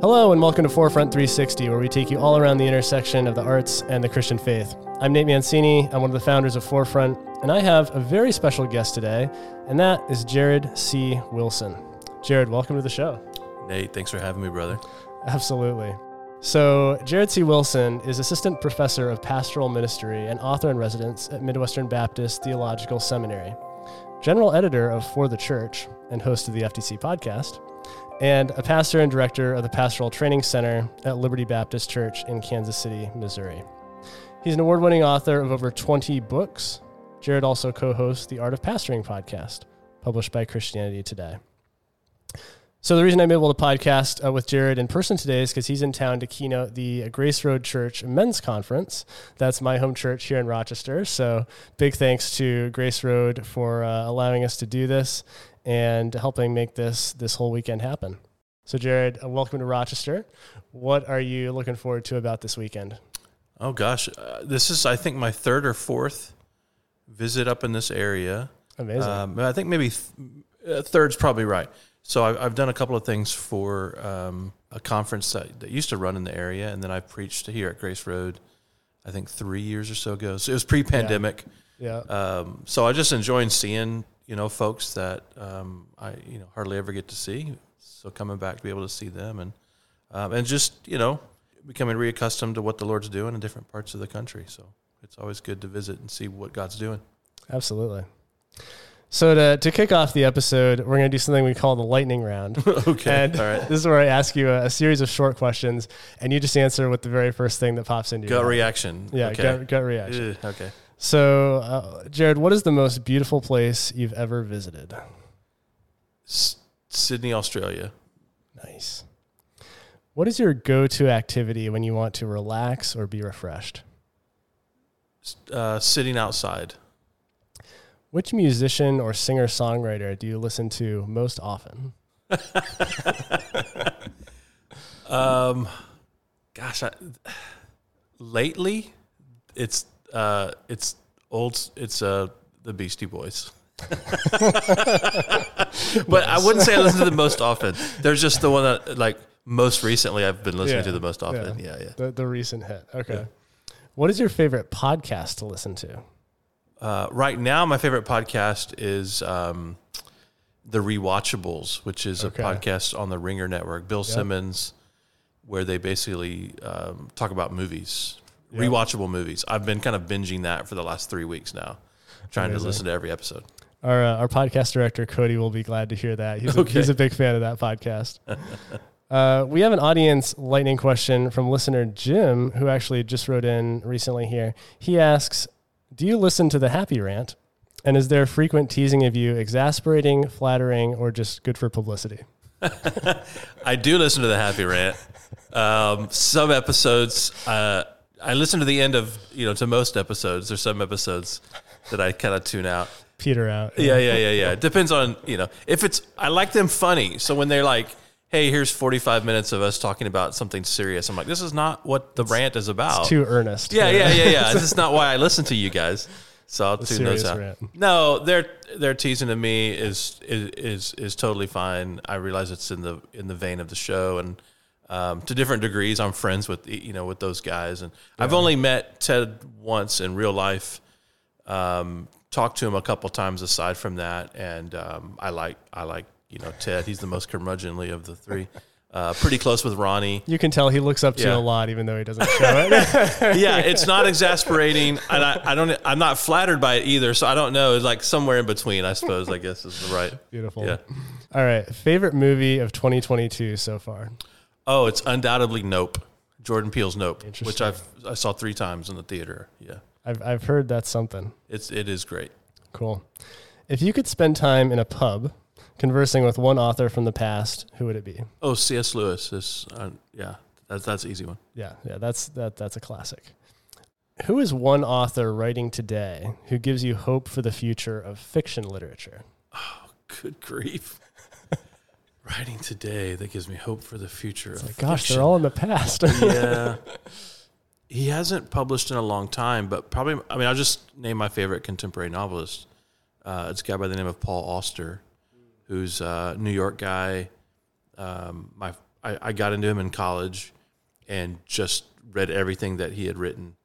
Hello, and welcome to Forefront 360, where we take you all around the intersection of the arts and the Christian faith. I'm Nate Mancini. I'm one of the founders of Forefront, and I have a very special guest today, and that is Jared C. Wilson. Jared, welcome to the show. Nate, thanks for having me, brother. Absolutely. So, Jared C. Wilson is assistant professor of pastoral ministry and author in residence at Midwestern Baptist Theological Seminary, general editor of For the Church, and host of the FTC podcast and a pastor and director of the Pastoral Training Center at Liberty Baptist Church in Kansas City, Missouri. He's an award winning author of over 20 books. Jared also co hosts the Art of Pastoring podcast, published by Christianity Today. So, the reason I'm able to podcast uh, with Jared in person today is because he's in town to keynote the Grace Road Church Men's Conference. That's my home church here in Rochester. So, big thanks to Grace Road for uh, allowing us to do this and helping make this this whole weekend happen. So, Jared, uh, welcome to Rochester. What are you looking forward to about this weekend? Oh gosh, uh, this is I think my third or fourth visit up in this area. Amazing. Um, I think maybe th- uh, third's probably right. So I've, I've, done a couple of things for um, a conference that, that, used to run in the area, and then I preached here at Grace Road. I think three years or so ago. So it was pre-pandemic. Yeah. yeah. Um, so I just enjoying seeing you know, folks that um, I you know hardly ever get to see. So coming back to be able to see them and um, and just you know becoming reaccustomed to what the Lord's doing in different parts of the country. So it's always good to visit and see what God's doing. Absolutely. So to, to kick off the episode, we're going to do something we call the lightning round. okay. And All right. This is where I ask you a, a, series of short questions, and you just answer with the very first thing that pops into your gut reaction. Yeah, okay. gut, gut reaction. okay. So, uh, Jared, what is the most beautiful place you've ever visited? S- Sydney, Australia. Nice. What is your go to activity when you want to relax or be refreshed? Uh, sitting outside. Which musician or singer songwriter do you listen to most often? um, gosh, I, lately it's uh, it's old. It's uh, the Beastie Boys. but I wouldn't say I listen to them most often. There's just the one that like most recently I've been listening yeah, to the most often. Yeah, yeah. yeah. The, the recent hit. Okay. Yeah. What is your favorite podcast to listen to? Uh, right now, my favorite podcast is um, the Rewatchables, which is okay. a podcast on the Ringer Network. Bill yep. Simmons, where they basically um, talk about movies yep. rewatchable movies. I've been kind of binging that for the last three weeks now, trying Amazing. to listen to every episode. Our uh, our podcast director Cody will be glad to hear that. He's okay. a, he's a big fan of that podcast. uh, we have an audience lightning question from listener Jim, who actually just wrote in recently. Here, he asks, "Do you listen to the Happy Rant?" And is there frequent teasing of you exasperating, flattering, or just good for publicity? I do listen to the Happy Rant. Um, some episodes, uh, I listen to the end of you know to most episodes. There's some episodes that I kind of tune out. Peter out. Yeah, yeah, yeah, yeah. It depends on you know if it's. I like them funny. So when they're like, "Hey, here's 45 minutes of us talking about something serious," I'm like, "This is not what the rant is about." It's too earnest. Yeah, yeah, yeah, yeah. this is not why I listen to you guys. So I'll the tune those out. Rant. No, they're they're teasing to me is is is is totally fine. I realize it's in the in the vein of the show and um, to different degrees. I'm friends with you know with those guys, and yeah. I've only met Ted once in real life. Um, talked to him a couple times aside from that, and um, I like I like you know Ted. He's the most curmudgeonly of the three. Uh, pretty close with Ronnie. You can tell he looks up to yeah. you a lot, even though he doesn't show it. yeah, it's not exasperating, and I, I, don't. I'm not flattered by it either. So I don't know. It's like somewhere in between, I suppose. I guess is the right. Beautiful. Yeah. All right. Favorite movie of 2022 so far. Oh, it's undoubtedly Nope. Jordan Peele's Nope, which I've I saw three times in the theater. Yeah, I've I've heard that's something. It's it is great. Cool. If you could spend time in a pub conversing with one author from the past, who would it be? Oh, C.S. Lewis is uh, yeah, that's that's an easy one. Yeah, yeah, that's that that's a classic. Who is one author writing today who gives you hope for the future of fiction literature? Oh, good grief writing today that gives me hope for the future. Like, gosh, they're all in the past. yeah. He hasn't published in a long time, but probably, I mean, I'll just name my favorite contemporary novelist. Uh, it's a guy by the name of Paul Auster, who's a New York guy. Um, my, I, I got into him in college and just read everything that he had written.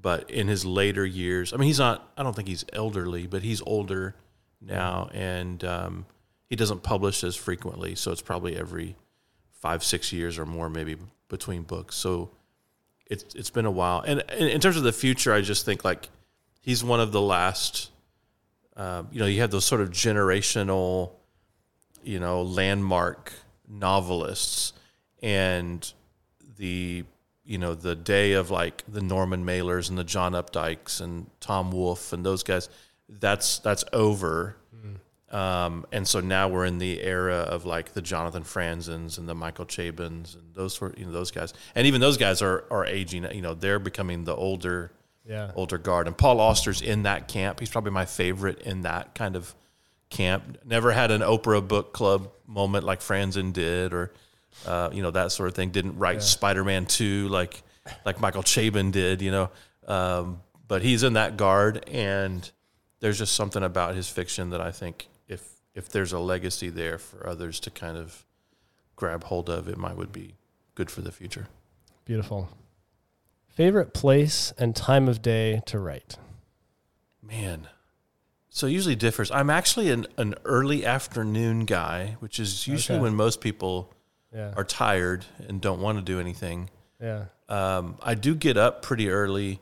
But in his later years, I mean, he's not, I don't think he's elderly, but he's older now and um, he doesn't publish as frequently. So it's probably every five, six years or more, maybe between books. So it's, it's been a while. And, in terms of the future, I just think like he's one of the last, uh, you know, you have those sort of generational, you know, landmark novelists and the you know the day of like the Norman Mailers and the John Updikes and Tom Wolfe and those guys that's that's over. Um, and so now we're in the era of like the Jonathan Franzens and the Michael Chabons and those sort you know those guys and even those guys are are aging you know they're becoming the older yeah. older guard and Paul Auster's in that camp he's probably my favorite in that kind of camp never had an Oprah book club moment like Franzen did or uh, you know that sort of thing. Didn't write yeah. Spider Man two like like Michael Chabon did, you know. Um, but he's in that guard, and there's just something about his fiction that I think if there's a legacy there for others to kind of grab hold of, it might would be good for the future. Beautiful. Favorite place and time of day to write? Man, so usually differs. I'm actually an, an early afternoon guy, which is usually okay. when most people yeah. are tired and don't want to do anything. Yeah. Um, I do get up pretty early,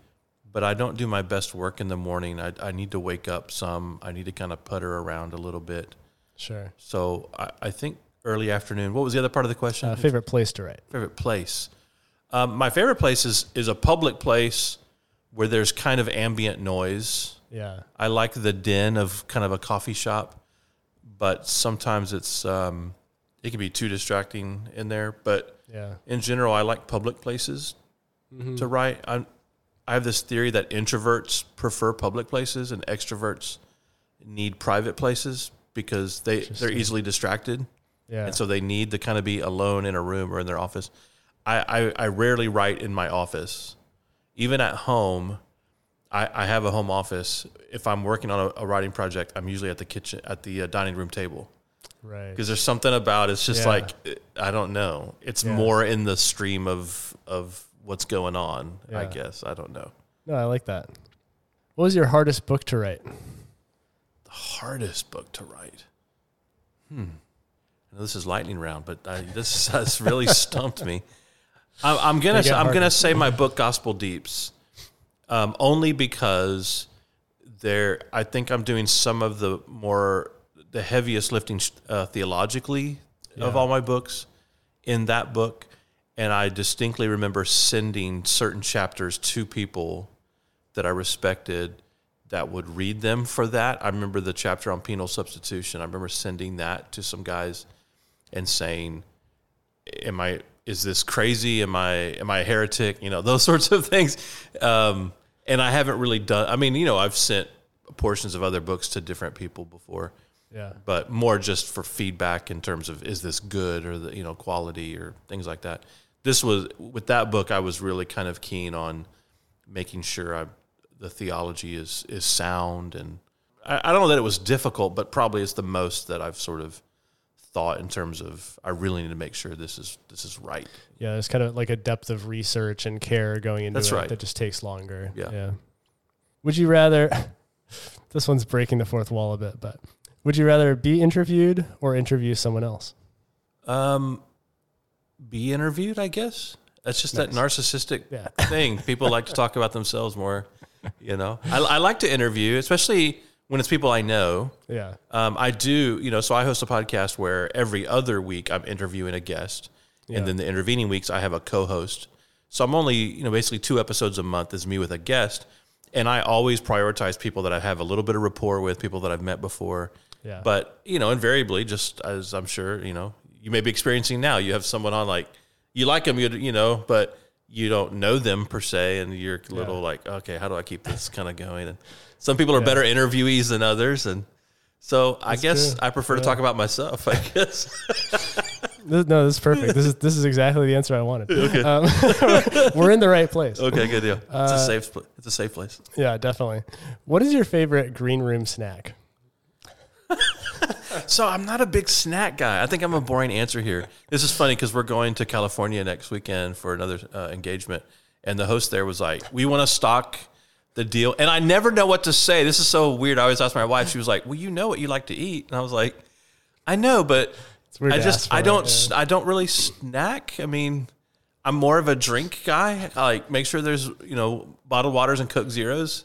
but I don't do my best work in the morning. I, I need to wake up some. I need to kind of putter around a little bit. Sure. So I, I think early afternoon. What was the other part of the question? Uh, favorite place to write. Favorite place. Um, my favorite place is, is a public place where there's kind of ambient noise. Yeah. I like the din of kind of a coffee shop, but sometimes it's um, it can be too distracting in there. But yeah. in general, I like public places mm-hmm. to write. i I have this theory that introverts prefer public places and extroverts need private places because they they're easily distracted. Yeah. And so they need to kind of be alone in a room or in their office. I, I, I rarely write in my office. Even at home, I, I have a home office. If I'm working on a, a writing project, I'm usually at the kitchen, at the uh, dining room table right because there's something about it's just yeah. like i don't know it's yeah. more in the stream of of what's going on yeah. i guess i don't know no i like that what was your hardest book to write the hardest book to write hmm this is lightning round but I, this has really stumped me I'm, I'm gonna I'm harder. gonna say my book Gospel Deeps, um, only because there I think I'm doing some of the more the heaviest lifting uh, theologically yeah. of all my books in that book. And I distinctly remember sending certain chapters to people that I respected that would read them for that. I remember the chapter on penal substitution. I remember sending that to some guys and saying, "Am I? Is this crazy? Am I? Am I a heretic? You know, those sorts of things." Um, and I haven't really done. I mean, you know, I've sent portions of other books to different people before, yeah. But more just for feedback in terms of is this good or the you know quality or things like that. This was with that book. I was really kind of keen on making sure I, the theology is is sound and I, I don't know that it was difficult, but probably it's the most that I've sort of thought in terms of I really need to make sure this is this is right. Yeah, it's kind of like a depth of research and care going into That's it right. that just takes longer. Yeah. yeah. Would you rather? this one's breaking the fourth wall a bit, but would you rather be interviewed or interview someone else? Um, be interviewed, I guess. That's just nice. that narcissistic yeah. thing. People like to talk about themselves more. You know, I, I, like to interview, especially when it's people I know. Yeah. Um, I do. You know, so I host a podcast where every other week I'm interviewing a guest, yeah. and then the intervening weeks I have a co-host. So I'm only, you know, basically two episodes a month is me with a guest, and I always prioritize people that I have a little bit of rapport with, people that I've met before yeah. But you know, invariably, just as I'm sure you know, you may be experiencing now, you have someone on like you like them, you you know, but you don't know them per se, and you're a little yeah. like, okay, how do I keep this kind of going? And some people are yeah. better interviewees than others, and so That's I guess. I prefer yeah. to talk about myself. I guess. no, this is perfect. This is this is exactly the answer I wanted. Okay. Um, we're in the right place. Okay, good deal. It's uh, a safe. It's a safe place. Yeah, definitely. What is your favorite green room snack? So I'm not a big snack guy. I think I'm a boring answer here. This is funny because we're going to California next weekend for another uh, engagement, and the host there was like, "We want to stock." the deal. And I never know what to say. This is so weird. I always ask my wife. She was like, "Well, you know what you like to eat," and I was like, "I know, but I just I don't it. I don't really snack. I mean, I'm more of a drink guy. I like make sure there's you know bottled waters and Coke Zeros."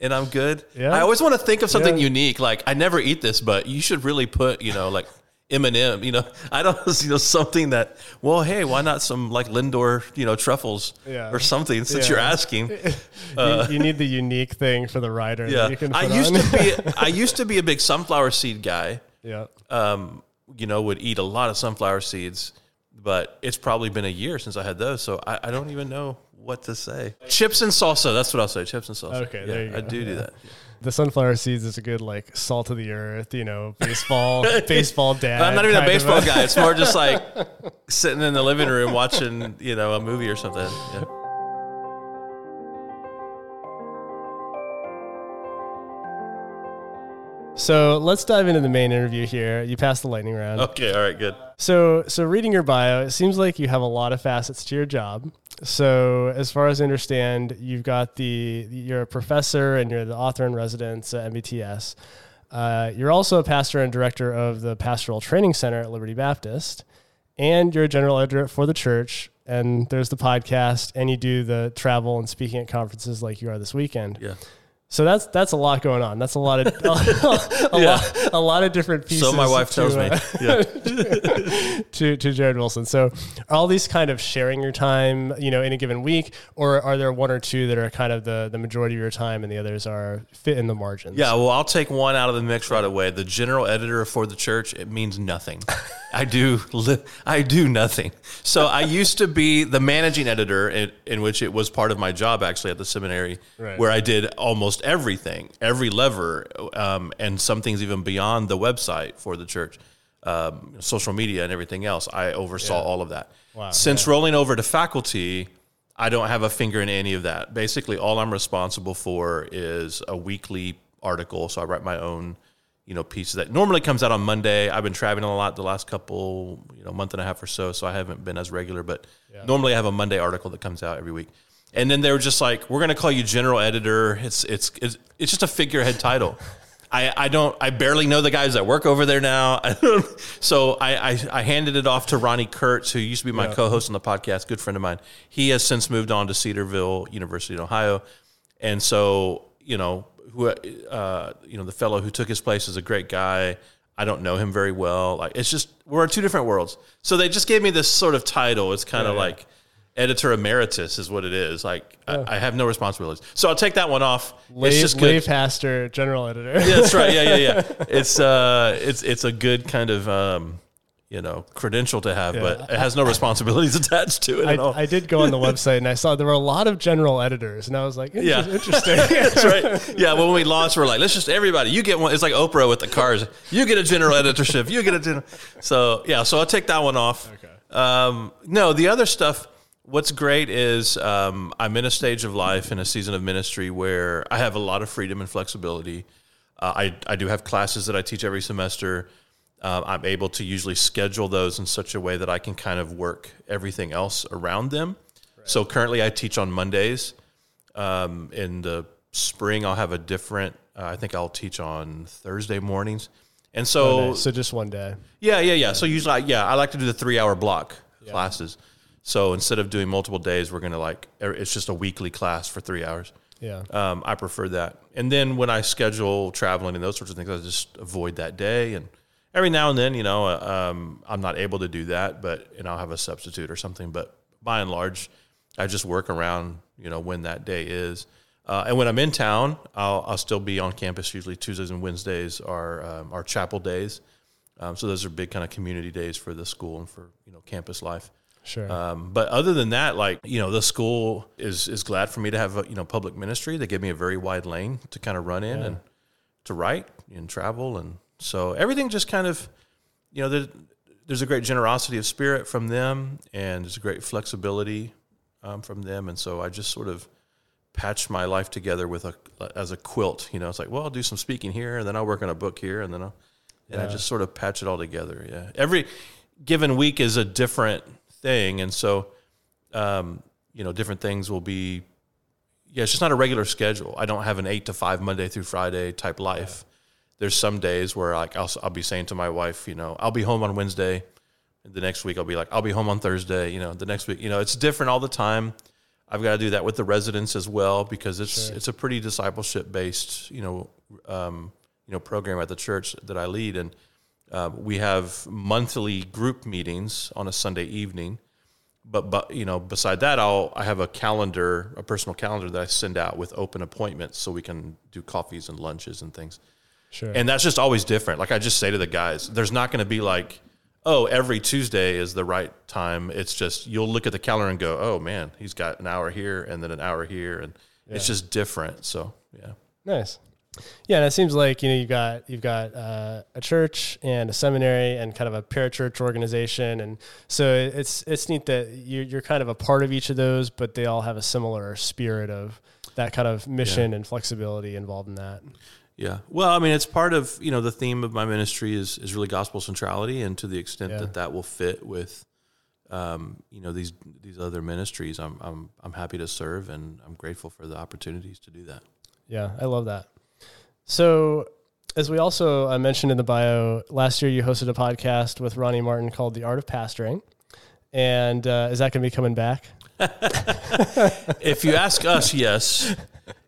And I'm good. Yeah. I always want to think of something yeah. unique. Like I never eat this, but you should really put, you know, like M and M. You know, I don't you know something that. Well, hey, why not some like Lindor, you know, truffles yeah. or something? Since yeah. you're asking, uh, you, you, need the unique thing for the rider. Yeah, I used on. to be. I used to be a big sunflower seed guy. Yeah. Um, you know, would eat a lot of sunflower seeds, but it's probably been a year since I had those, so I, I don't even know what to say. Chips and salsa. That's what I'll say. Chips and salsa. Okay, yeah, there you go. I do do that the sunflower seeds is a good like salt of the earth, you know, baseball baseball dad. I'm not even a baseball guy. It's more just like sitting in the living room watching, you know, a movie or something. Yeah. So let's dive into the main interview here. You passed the lightning round. Okay, all right, good. So, so reading your bio, it seems like you have a lot of facets to your job. So, as far as I understand, you've got the you're a professor and you're the author in residence at MBTS. Uh, you're also a pastor and director of the Pastoral Training Center at Liberty Baptist, and you're a general editor for the church. And there's the podcast, and you do the travel and speaking at conferences like you are this weekend. Yeah. So that's that's a lot going on. That's a lot of a, yeah. lot, a lot of different pieces. So my wife tells uh, me, yeah. to to Jared Wilson. So are all these kind of sharing your time, you know, in a given week, or are there one or two that are kind of the the majority of your time, and the others are fit in the margins? Yeah, well, I'll take one out of the mix right away. The general editor for the church it means nothing. I do I do nothing. So I used to be the managing editor, in, in which it was part of my job actually at the seminary, right. where I did almost everything, every lever, um, and some things even beyond the website for the church, um, social media and everything else. I oversaw yeah. all of that. Wow, Since yeah. rolling over to faculty, I don't have a finger in any of that. Basically, all I'm responsible for is a weekly article. So I write my own you know pieces that normally comes out on Monday. I've been traveling a lot the last couple you know month and a half or so, so I haven't been as regular. But yeah. normally I have a Monday article that comes out every week. And then they were just like, "We're going to call you general editor." It's it's it's, it's just a figurehead title. I, I don't I barely know the guys that work over there now. so I, I, I handed it off to Ronni Kurtz, who used to be my yeah. co-host on the podcast, good friend of mine. He has since moved on to Cedarville University in Ohio, and so you know who uh, you know the fellow who took his place is a great guy. I don't know him very well. Like it's just we're in two different worlds. So they just gave me this sort of title. It's kind of yeah, like editor emeritus is what it is. Like I, I, have no responsibilities. So I'll take that one off. Lay, it's just good. lay pastor, general editor. yeah, that's right. Yeah, yeah, yeah. It's uh, it's it's a good kind of um, you know credential to have, yeah. but it has no responsibilities attached to it I, at all. I did go on the website and I saw there were a lot of general editors, and I was like, yeah, interesting. That's right. Yeah, well, when we launched, we're like, let's just everybody. You get one. It's like Oprah with the cars. You get a general editorship. You get a general. So yeah, so I'll take that one off. Okay. Um, no, the other stuff. What's great is um, I'm in a stage of life in a season of ministry where I have a lot of freedom and flexibility. Uh, I I do have classes that I teach every semester uh, I'm able to usually schedule those in such a way that I can kind of work everything else around them. Right. So currently, I teach on Mondays. Um, in the spring, I'll have a different. Uh, I think I'll teach on Thursday mornings. And so, so just one day. Yeah, yeah, yeah. So usually, yeah, I like to do the three-hour block yeah. classes. So instead of doing multiple days, we're gonna like er, it's just a weekly class for three hours. Yeah, um, I prefer that. And then when I schedule traveling and those sorts of things, I just avoid that day and every now and then, you know, uh, um, I'm not able to do that, but and I'll have a substitute or something. But by and large, I just work around, you know, when that day is. Uh, and when I'm in town, I'll, I'll still be on campus. Usually Tuesdays and Wednesdays are um, our chapel days. Um, so those are big kind of community days for the school and for you know campus life. Sure. Um, but other than that, like you know, the school is is glad for me to have a, you know public ministry. They give me a very wide lane to kind of run in yeah. and to write and travel and so everything just kind of, you know, there's, there's a great generosity of spirit from them, and there's a great flexibility um, from them, and so I just sort of patched my life together with a as a quilt. You know, it's like, well, I'll do some speaking here, and then I'll work on a book here, and then I'll and yeah. I just sort of patch it all together. Yeah, every given week is a different thing, and so um, you know, different things will be. Yeah, it's just not a regular schedule. I don't have an eight to five Monday through Friday type life. Yeah. There's some days where like I'll, I'll be saying to my wife, you know, I'll be home on Wednesday. The next week I'll be like, I'll be home on Thursday. You know, the next week, you know, it's different all the time. I've got to do that with the residents as well because it's sure. it's a pretty discipleship based, you know, um, you know, program at the church that I lead, and uh, we have monthly group meetings on a Sunday evening but but you know beside that I'll I have a calendar a personal calendar that I send out with open appointments so we can do coffees and lunches and things. Sure. And that's just always different. Like I just say to the guys, there's not going to be like, oh, every Tuesday is the right time. It's just you'll look at the calendar and go, oh man, he's got an hour here and then an hour here, and yeah. it's just different. So yeah. Nice. Yeah, and it seems like you know you've got you've got uh, a church and a seminary and kind of a parachurch organization, and so it's it's neat that you're, you're kind of a part of each of those, but they all have a similar spirit of that kind of mission yeah. and flexibility involved in that. Yeah, well, I mean, it's part of you know the theme of my ministry is is really gospel centrality, and to the extent yeah. that that will fit with um, you know these these other ministries, I'm I'm I'm happy to serve, and I'm grateful for the opportunities to do that. Yeah, I love that. So, as we also uh, mentioned in the bio, last year you hosted a podcast with Ronnie Martin called The Art of Pastoring. And uh, is that going to be coming back? if you ask us, yes.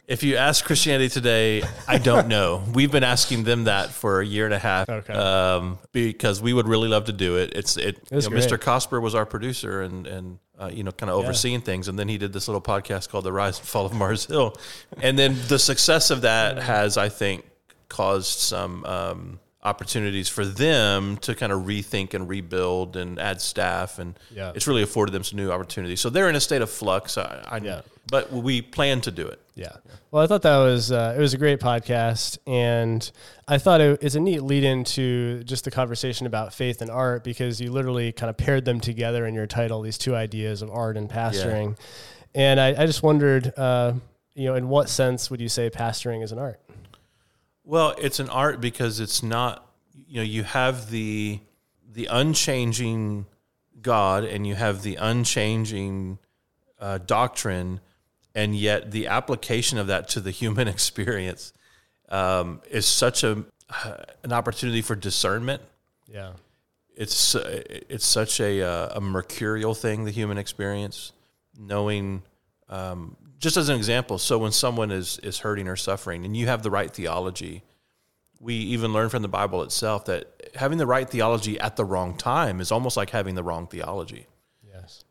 If you ask Christianity Today, I don't know. We've been asking them that for a year and a half okay. um, because we would really love to do it. It's it. it you know, Mr. Cosper was our producer and and uh, you know kind of overseeing yeah. things, and then he did this little podcast called The Rise and Fall of Mars Hill, and then the success of that has, I think, caused some. Um, opportunities for them to kind of rethink and rebuild and add staff and yeah. it's really afforded them some new opportunities so they're in a state of flux I, I yeah. But we plan to do it. Yeah. Well i thought that was uh, it was a great podcast and i thought it, it's a neat lead into just the conversation about faith and art because you literally kind of paired them together in your title these two ideas of art and pastoring. Yeah. and I, I, just wondered uh, you know in what sense would you say pastoring is an art? Well, it's an art because it's not you know you have the the unchanging God and you have the unchanging uh, doctrine, and yet the application of that to the human experience um, is such a an opportunity for discernment. Yeah, it's uh, it's such a uh, a mercurial thing, the human experience, knowing um, just as an example, so when someone is is hurting or suffering, and you have the right theology, we even learn from the Bible itself that having the right theology at the wrong time is almost like having the wrong theology.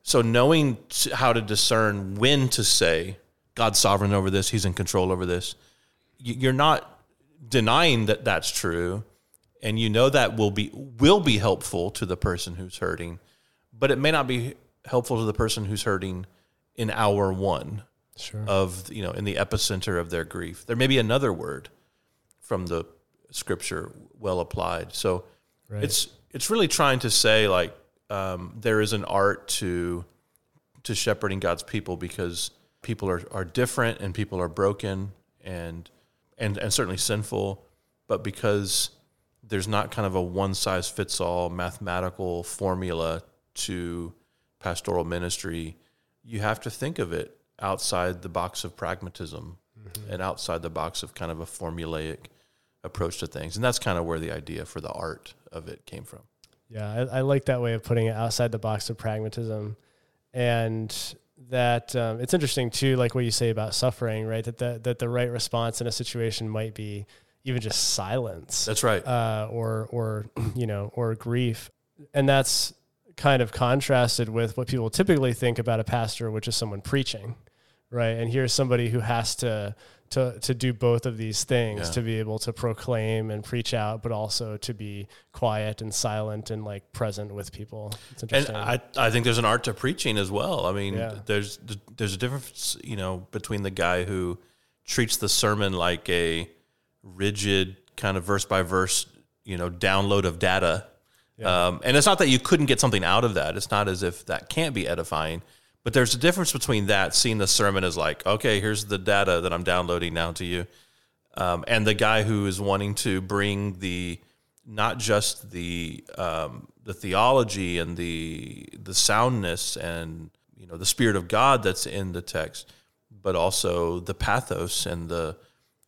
So knowing how to discern when to say God's sovereign over this, He's in control over this, you're not denying that that's true, and you know that will be will be helpful to the person who's hurting, but it may not be helpful to the person who's hurting in hour one sure. of you know in the epicenter of their grief. There may be another word from the scripture well applied. So right. it's it's really trying to say like um, there is an art to to shepherding God's people because people are, are different and people are broken and and and certainly sinful, but because there's not kind of a one size fits all mathematical formula to pastoral ministry, you have to think of it outside the box of pragmatism mm-hmm. and outside the box of kind of a formulaic approach to things. And that's kind of where the idea for the art of it came from. Yeah, I, I like that way of putting it outside the box of pragmatism. And that um, it's interesting too, like what you say about suffering, right? That the, that the right response in a situation might be even just silence. That's right. Uh, or, or, you know, or grief. And that's kind of contrasted with what people typically think about a pastor, which is someone preaching, right? And here's somebody who has to to to do both of these things yeah. to be able to proclaim and preach out but also to be quiet and silent and like present with people it's interesting and i i think there's an art to preaching as well i mean yeah. there's there's a difference you know between the guy who treats the sermon like a rigid kind of verse by verse you know download of data yeah. um, and it's not that you couldn't get something out of that it's not as if that can't be edifying but there's a difference between that, seeing the sermon as like, okay, here's the data that I'm downloading now to you, um, and the guy who is wanting to bring the not just the um, the theology and the the soundness and you know the spirit of God that's in the text, but also the pathos and the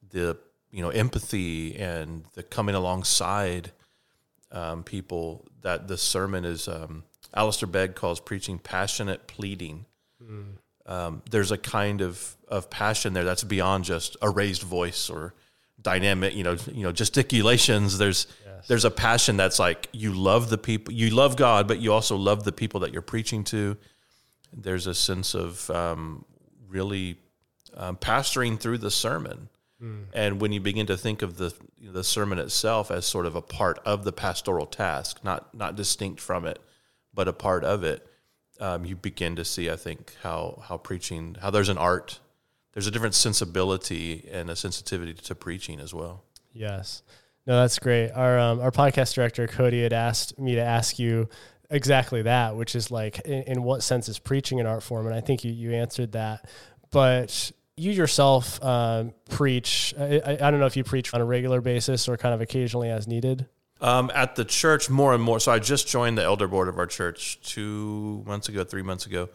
the you know empathy and the coming alongside um, people that the sermon is um, Alistair Begg calls preaching passionate pleading. Mm. Um, there's a kind of, of passion there that's beyond just a raised voice or dynamic, you know, you know, gesticulations. There's yes. there's a passion that's like you love the people, you love God, but you also love the people that you're preaching to. There's a sense of um, really um, pastoring through the sermon. Mm. And when you begin to think of the you know, the sermon itself as sort of a part of the pastoral task, not not distinct from it, but a part of it, um, you begin to see, I think, how how preaching, how there's an art, there's a different sensibility and a sensitivity to preaching as well. Yes, no, that's great. Our um, our podcast director Cody had asked me to ask you exactly that, which is like, in, in what sense is preaching an art form? And I think you you answered that, but you yourself um, preach. I, I, don't know if you preach on a regular basis or kind of occasionally as needed. Um, at the church, more and more. So I just joined the elder board of our church two months ago, three months ago.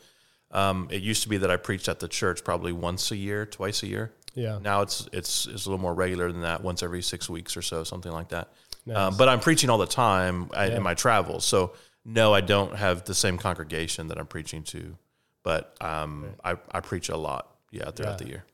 Um, it used to be that I preached at the church probably once a year, twice a year. Yeah. Now it's it's it's a little more regular than that, once every six weeks or so, something like that. Nice. Um, but I'm preaching all the time yeah. in my travels. So no, I don't have the same congregation that I'm preaching to, but um, right. I I preach a lot, yeah, throughout yeah. the year.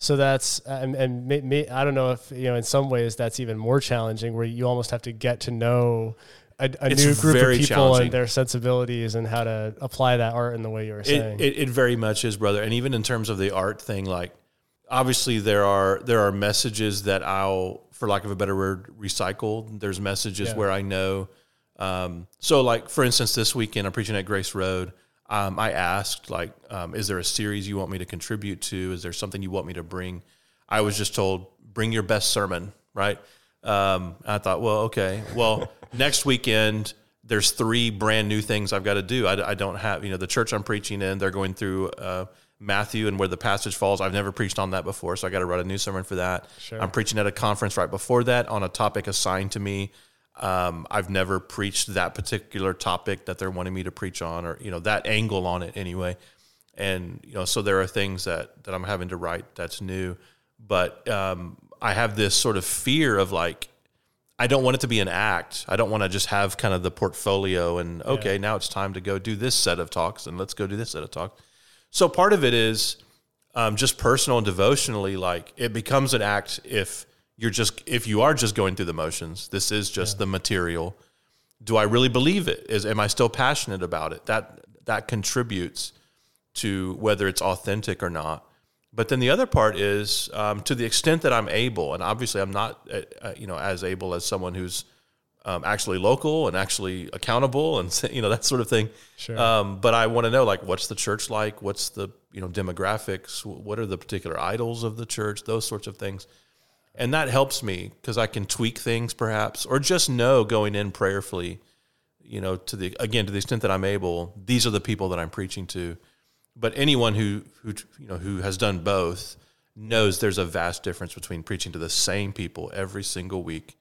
So that's and, and may, may, I don't know if you know in some ways that's even more challenging where you almost have to get to know a, a new group of people and their sensibilities and how to apply that art in the way you were saying. It, it, it very much is, brother. And even in terms of the art thing, like obviously there are there are messages that I'll, for lack of a better word, recycle. There's messages yeah. where I know. Um, so, like for instance, this weekend I'm preaching at Grace Road um, I asked, like, um, is there a series you want me to contribute to? Is there something you want me to bring? I was just told, bring your best sermon, right? Um, I thought, well, okay. Well, next weekend, there's three brand new things I've got to do. I, I, don't have, you know, the church I'm preaching in, they're going through uh, Matthew and where the passage falls. I've never preached on that before, so I got to write a new sermon for that. Sure. I'm preaching at a conference right before that on a topic assigned to me um, I've never preached that particular topic that they're wanting me to preach on, or you know that angle on it anyway. And you know, so there are things that that I'm having to write that's new, but um, I have this sort of fear of like I don't want it to be an act. I don't want to just have kind of the portfolio and okay, yeah. now it's time to go do this set of talks and let's go do this set of talks. So part of it is um, just personal and devotionally, like it becomes an act if you're just if you are just going through the motions this is just yeah. the material. Do i really believe it? Is am i still passionate about it? That that contributes to whether it's authentic or not. But then the other part is um, to the extent that i'm able and obviously i'm not uh, uh you know as able as someone who's um, actually local and actually accountable and you know that sort of thing. Sure. Um, but i want to know like what's the church like? What's the you know demographics? What are the particular idols of the church? Those sorts of things and that helps me because I can tweak things perhaps, or just know going in prayerfully, you know, to the again to the extent that I'm able. These are the people that I'm preaching to. But anyone who who you know who has done both knows there's a vast difference between preaching to the same people every single week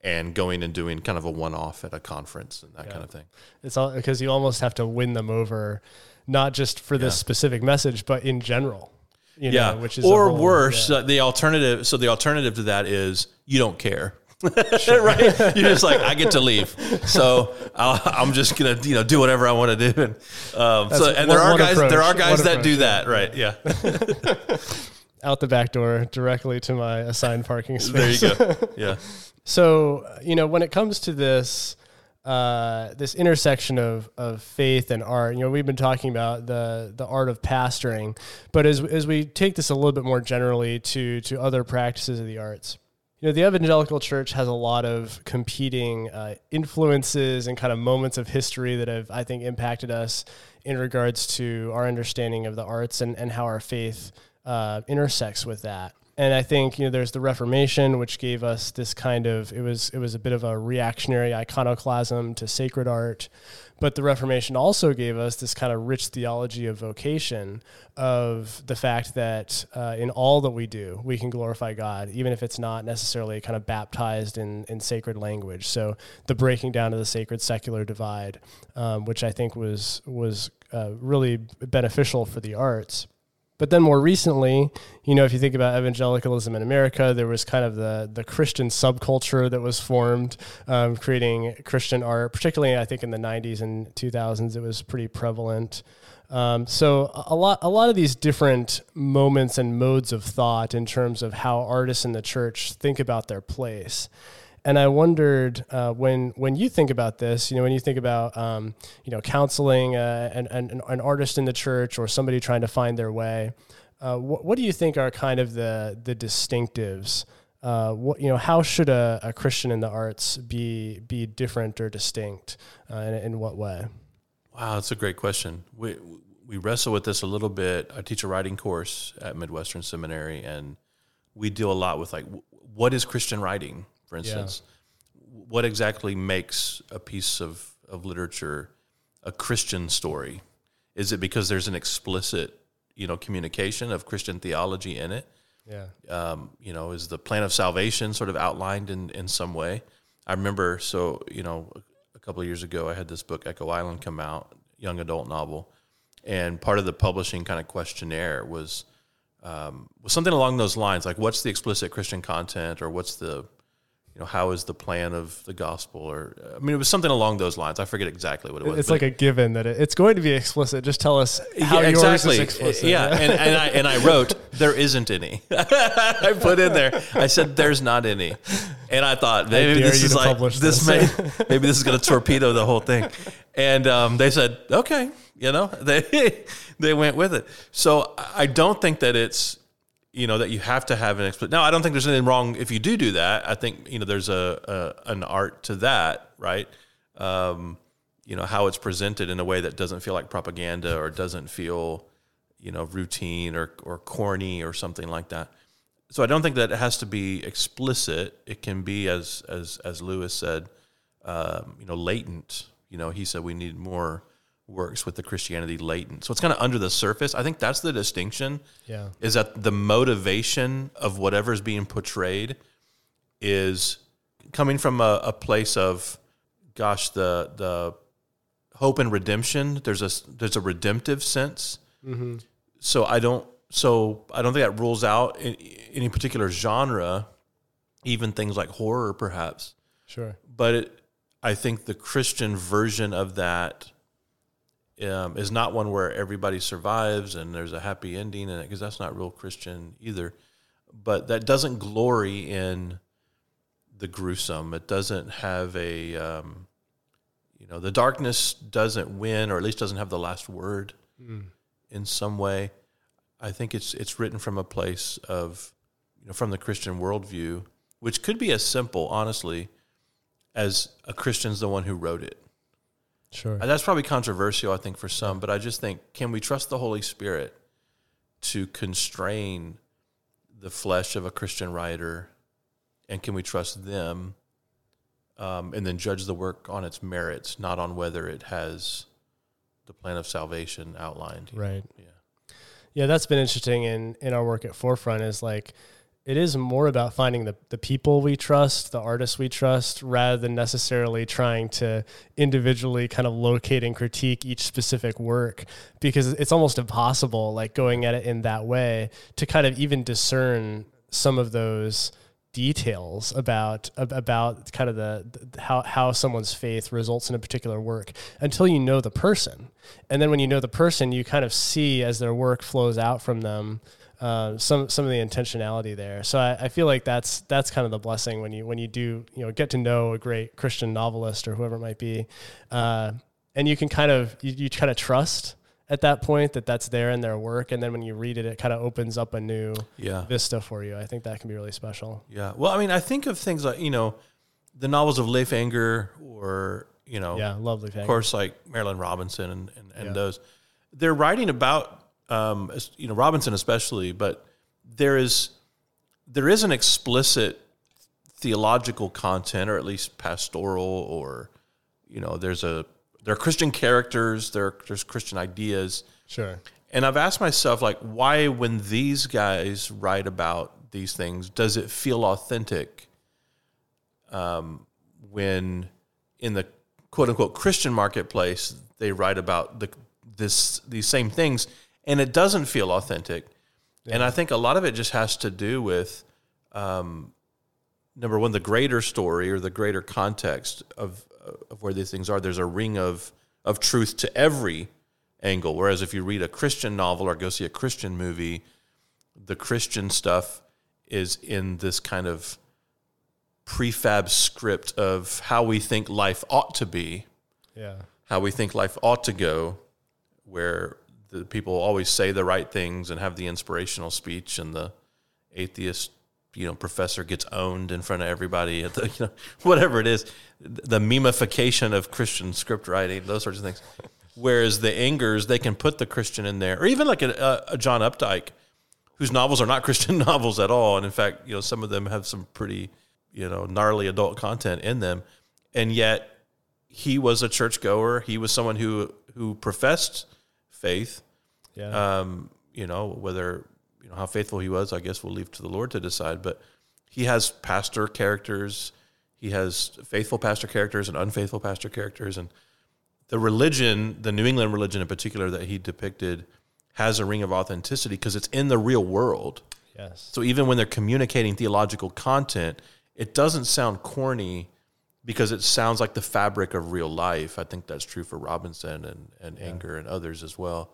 and going and doing kind of a one-off at a conference and that yeah. kind of thing. It's all because you almost have to win them over, not just for this yeah. specific message, but in general. You know, yeah, which is or whole, worse. Yeah. Uh, the alternative. So the alternative to that is you don't care. right? You're just like I get to leave, so i am just gonna you know do whatever I want to do. And um, so and there are guys approach. there are guys one that approach, do that, right? Yeah. Out the back door, directly to my assigned parking space. There you go. Yeah. so you know when it comes to this uh, this intersection of, of faith and art. You know, we've been talking about the the art of pastoring, but as as we take this a little bit more generally to to other practices of the arts, you know, the evangelical church has a lot of competing uh, influences and kind of moments of history that have, I think, impacted us in regards to our understanding of the arts and, and how our faith uh, intersects with that. And I think you know there's the Reformation, which gave us this kind of it was it was a bit of a reactionary iconoclasm to sacred art, but the Reformation also gave us this kind of rich theology of vocation, of the fact that uh, in all that we do, we can glorify God, even if it's not necessarily kind of baptized in, in sacred language. So the breaking down of the sacred secular divide, um, which I think was was uh, really beneficial for the arts. But then more recently, you know, if you think about evangelicalism in America, there was kind of the the Christian subculture that was formed, um, creating Christian art. Particularly, I think in the '90s and 2000s, it was pretty prevalent. Um, so a lot a lot of these different moments and modes of thought in terms of how artists in the church think about their place. And I wondered uh, when when you think about this, you know, when you think about um, you know counseling uh, an, an, an artist in the church or somebody trying to find their way, uh, what, what do you think are kind of the the distinctives? Uh, what you know, how should a, a Christian in the arts be be different or distinct? Uh, in, in what way? Wow, that's a great question. We we wrestle with this a little bit. I teach a writing course at Midwestern Seminary, and we deal a lot with like what is Christian writing for instance, yeah. what exactly makes a piece of, of literature a Christian story? Is it because there's an explicit, you know, communication of Christian theology in it? Yeah. Um, you know, is the plan of salvation sort of outlined in, in some way? I remember, so, you know, a couple of years ago, I had this book, Echo Island, come out, young adult novel. And part of the publishing kind of questionnaire was, um, was something along those lines, like what's the explicit Christian content or what's the you know, how is the plan of the gospel? Or I mean, it was something along those lines. I forget exactly what it was. It's like a given that it, it's going to be explicit. Just tell us how yeah, exactly. yours is explicit. Yeah, and, and, I, and I wrote there isn't any. I put in there. I said there's not any, and I thought maybe this is like this, this. may maybe this is going to torpedo the whole thing, and um, they said okay. You know, they they went with it. So I don't think that it's you know that you have to have an explicit. Now, I don't think there's anything wrong if you do do that. I think you know there's a, a an art to that, right? Um, you know how it's presented in a way that doesn't feel like propaganda or doesn't feel you know routine or or corny or something like that. So I don't think that it has to be explicit. It can be as as as Lewis said, um, you know, latent. You know, he said we need more works with the Christianity latent. So it's kind of under the surface. I think that's the distinction. Yeah. Is that the motivation of whatever is being portrayed is coming from a, a, place of gosh, the the hope and redemption. There's a there's a redemptive sense. Mm-hmm. So I don't so I don't think that rules out any particular genre, even things like horror, perhaps. Sure. But it, I think the Christian version of that um, is not one where everybody survives and there's a happy ending in it because that's not real Christian either. But that doesn't glory in the gruesome. It doesn't have a, um, you know, the darkness doesn't win or at least doesn't have the last word mm. in some way. I think it's it's written from a place of, you know, from the Christian worldview, which could be as simple, honestly, as a Christian's the one who wrote it. Sure. And that's probably controversial, I think, for some, but I just think can we trust the Holy Spirit to constrain the flesh of a Christian writer? And can we trust them um, and then judge the work on its merits, not on whether it has the plan of salvation outlined? Right. Yeah. Yeah, that's been interesting in, in our work at Forefront is like, it is more about finding the, the people we trust, the artists we trust, rather than necessarily trying to individually kind of locate and critique each specific work. Because it's almost impossible, like going at it in that way, to kind of even discern some of those details about about kind of the, the, how how someone's faith results in a particular work until you know the person. And then when you know the person you kind of see as their work flows out from them uh, some some of the intentionality there. So I, I, feel like that's that's kind of the blessing when you when you do you know get to know a great Christian novelist or whoever it might be, uh, and you can kind of you, you kind of trust at that point that that's there in their work, and then when you read it, it kind of opens up a new yeah. vista for you. I think that can be really special. Yeah. Well, I mean, I think of things like you know, the novels of Leif Enger or you know, yeah, lovely. Of course, like Marilynne Robinson and and, and yeah. those. They're writing about um, you know Robinson especially, but there is there is an explicit theological content, or at least pastoral, or you know, there's a there are Christian characters, there there's Christian ideas. Sure. And I've asked myself, like, why when these guys write about these things, does it feel authentic? Um, when in the quote unquote Christian marketplace, they write about the this these same things, and it doesn't feel authentic. Yeah. And I think a lot of it just has to do with um, number one, the greater story or the greater context of of where these things are. There's a ring of of truth to every angle. Whereas if you read a Christian novel or go see a Christian movie, the Christian stuff is in this kind of prefab script of how we think life ought to be. Yeah. How we think life ought to go, where the people always say the right things and have the inspirational speech and the atheist you know professor gets owned in front of everybody at the you know whatever it is. The memification of christian script writing those sorts of things. Whereas the Engers they can put the christian in there or even like a, a john updike whose novels are not christian novels at all. And in fact you know some of them have some pretty you know gnarly adult content in them. And yet he was a churchgoer. He was someone who who professed faith yeah um you know whether you know how faithful he was, I guess we'll leave to the Lord to decide. But he has pastor characters, he has faithful pastor characters and unfaithful pastor characters, and the religion, the New England religion in particular that he depicted, has a ring of authenticity because it's in the real world. Yes. So even when they're communicating theological content, it doesn't sound corny because it sounds like the fabric of real life. I think that's true for Robinson and, and yeah. Enger and others as well.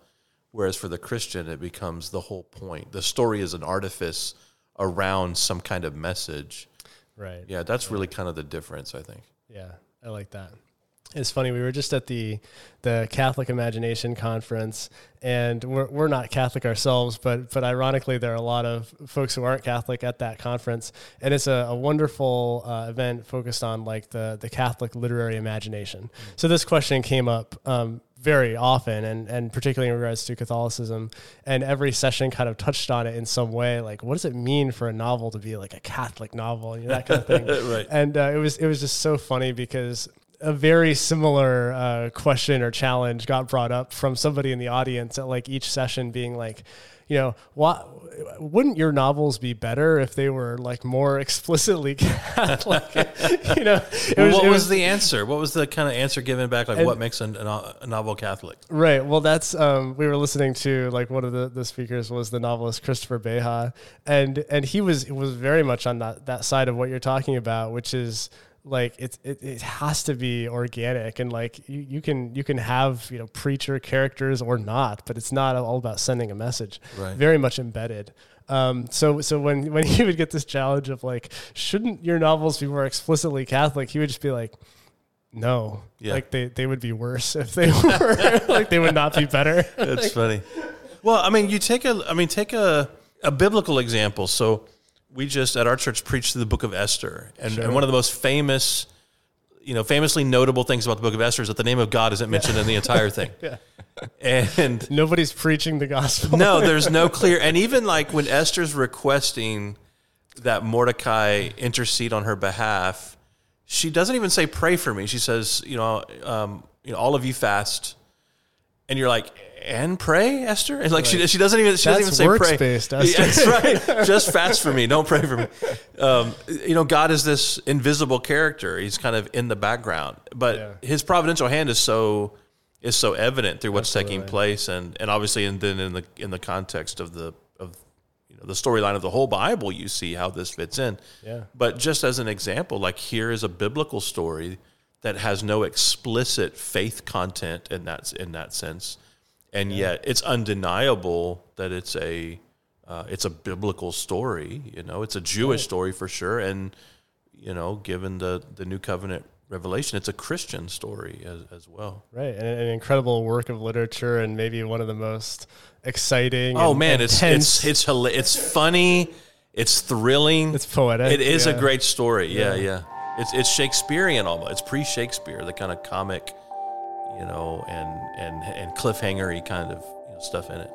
Whereas for the Christian, it becomes the whole point. The story is an artifice around some kind of message. Right. Yeah, that's really kind of the difference, I think. Yeah, I like that. It's funny. We were just at the the Catholic Imagination Conference, and we're we're not Catholic ourselves, but but ironically, there are a lot of folks who aren't Catholic at that conference, and it's a, a wonderful uh, event focused on like the the Catholic literary imagination. So this question came up um, very often and, and particularly in regards to Catholicism. And every session kind of touched on it in some way. Like, what does it mean for a novel to be like a Catholic novel? You know, that kind of thing. right. And uh, it was it was just so funny because a very similar uh, question or challenge got brought up from somebody in the audience at like each session being like, you know, what wouldn't your novels be better if they were like more explicitly Catholic? you know, was, what was, was, the answer? What was the kind of answer given back? Like, and, what makes a, a, novel Catholic? Right. Well, that's um, we were listening to like one of the, the speakers was the novelist Christopher Beha, and and he was was very much on that that side of what you're talking about, which is like it's it, it has to be organic and like you, you can you can have you know preacher characters or not but it's not all about sending a message. Right. very much embedded. Um, so so when when he would get this challenge of like shouldn't your novels be more explicitly catholic? He would just be like no. Yeah. like they, they would be worse if they were like they would not be better. That's like, funny. Well i mean you take a i mean take a a biblical example. So we just at our church preached through the book of Esther, and, sure. and, one of the most famous, you know, famously notable things about the book of Esther is that the name of God isn't mentioned yeah. in the entire thing. yeah. And nobody's preaching the gospel. no, there's no clear. And even like when Esther's requesting that Mordecai intercede on her behalf, she doesn't even say pray for me. She says, you know, um, you know, all of you fast, and you're like and pray, Esther. And like right. she, she doesn't even she That's doesn't even say pray. Esther. That's right. Just fast for me. Don't pray for me. Um, you know, God is this invisible character. He's kind of in the background, but yeah. His providential hand is so is so evident through what's Absolutely. taking place, and and obviously, and then in the in the context of the of you know the storyline of the whole Bible, you see how this fits in. Yeah. But just as an example, like here is a biblical story that has no explicit faith content in that in that sense and yeah. yet it's undeniable that it's a uh, it's a biblical story. You know, it's a Jewish right. story for sure, and you know, given the the new covenant revelation, it's a Christian story as, as well. Right, and an incredible work of literature, and maybe one of the most exciting. Oh man, it's it's it's it's funny, it's thrilling, it's poetic. It is yeah. a great story. Yeah, yeah, yeah. It's it's Shakespearean almost. It's pre Shakespeare, the kind of comic you know, and and and cliffhangery kind of you know, stuff in it.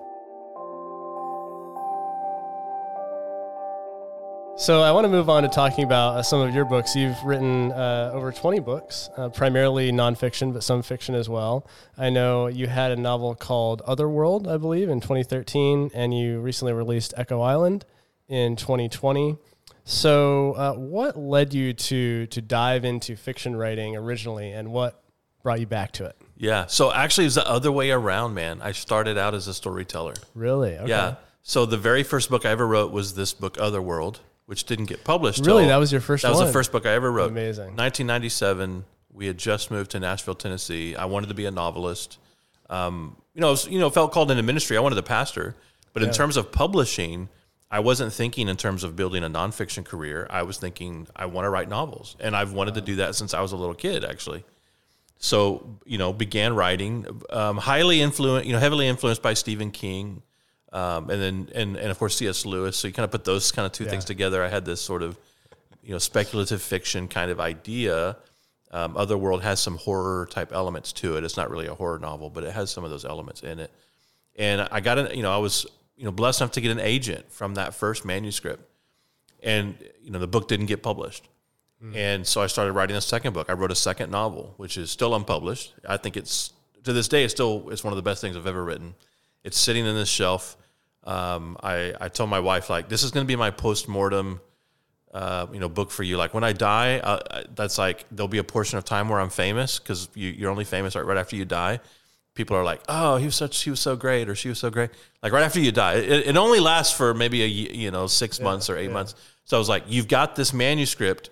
So I want to move on to talking about uh, some of your books. You've written uh, over 20 books, uh, primarily nonfiction, but some fiction as well. I know you had a novel called Otherworld, I believe, in 2013, and you recently released Echo Island in 2020. So, uh, what led you to to dive into fiction writing originally, and what brought you back to it? Yeah, so actually, it's the other way around, man. I started out as a storyteller. Really? Okay. Yeah. So the very first book I ever wrote was this book, Otherworld which didn't get published. Really, that was your first. That one? was the first book I ever wrote. Amazing. 1997. We had just moved to Nashville, Tennessee. I wanted to be a novelist. Um, you know, was, you know, felt called into ministry. I wanted to pastor, but yeah. in terms of publishing, I wasn't thinking in terms of building a nonfiction career. I was thinking I want to write novels, and I've wanted wow. to do that since I was a little kid, actually. So, you know, began writing, um, highly influenced, you know, heavily influenced by Stephen King, um, and then and and of course C.S. Lewis. So you kind of put those kind of two yeah. things together. I had this sort of you know speculative fiction kind of idea. Um, Otherworld has some horror type elements to it. It's not really a horror novel, but it has some of those elements in it. And I got an you know I was you know blessed enough to get an agent from that first manuscript, and you know the book didn't get published. Mm. And so I started writing a second book. I wrote a second novel, which is still unpublished. I think it's to this day it's still it's one of the best things I've ever written. It's sitting in this shelf um, I, I told my wife like this is going to be my post mortem uh, you know book for you like when i die uh, that's like there'll be a portion of time where i'm famous because you, are only famous right, right after you die people are like oh he was such he was so great or she was so great like right after you die it, it only lasts for maybe a you know six yeah, months or eight yeah. months so i was like you've got this manuscript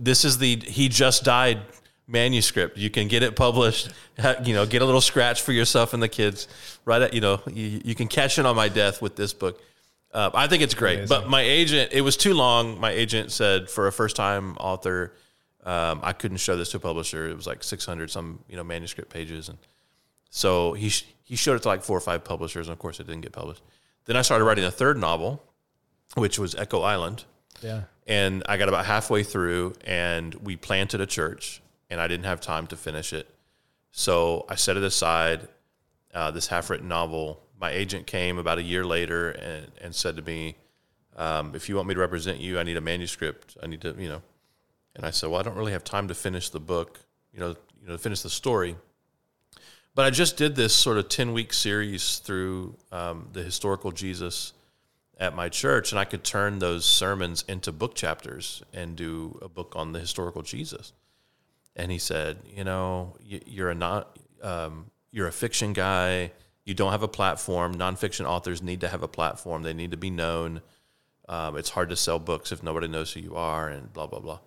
this is the he just died manuscript. You can get it published. You know, get a little scratch for yourself and the kids. Right at you know, you, you can cash in on my death with this book. Uh, I think it's great. Amazing. But my agent, it was too long. My agent said for a first time author, um, I couldn't show this to a publisher. It was like 600 some you know manuscript pages, and so he sh- he showed it to like four or five publishers, and of course it didn't get published. Then I started writing a third novel, which was Echo Island. Yeah. And I got about halfway through, and we planted a church and I didn't have time to finish it. So I set it aside. Uh, this half-written novel. My agent came about a year later and, and said to me, um, "If you want me to represent you, I need a manuscript. I need to, you know." And I said, "Well, I don't really have time to finish the book, you know, you know, to finish the story." But I just did this sort of ten-week series through um, the historical Jesus at my church, and I could turn those sermons into book chapters and do a book on the historical Jesus and he said, you know, you're a not um, you're a fiction guy. You don't have a platform. Nonfiction authors need to have a platform. They need to be known. Um, it's hard to sell books if nobody knows who you are, and blah blah blah.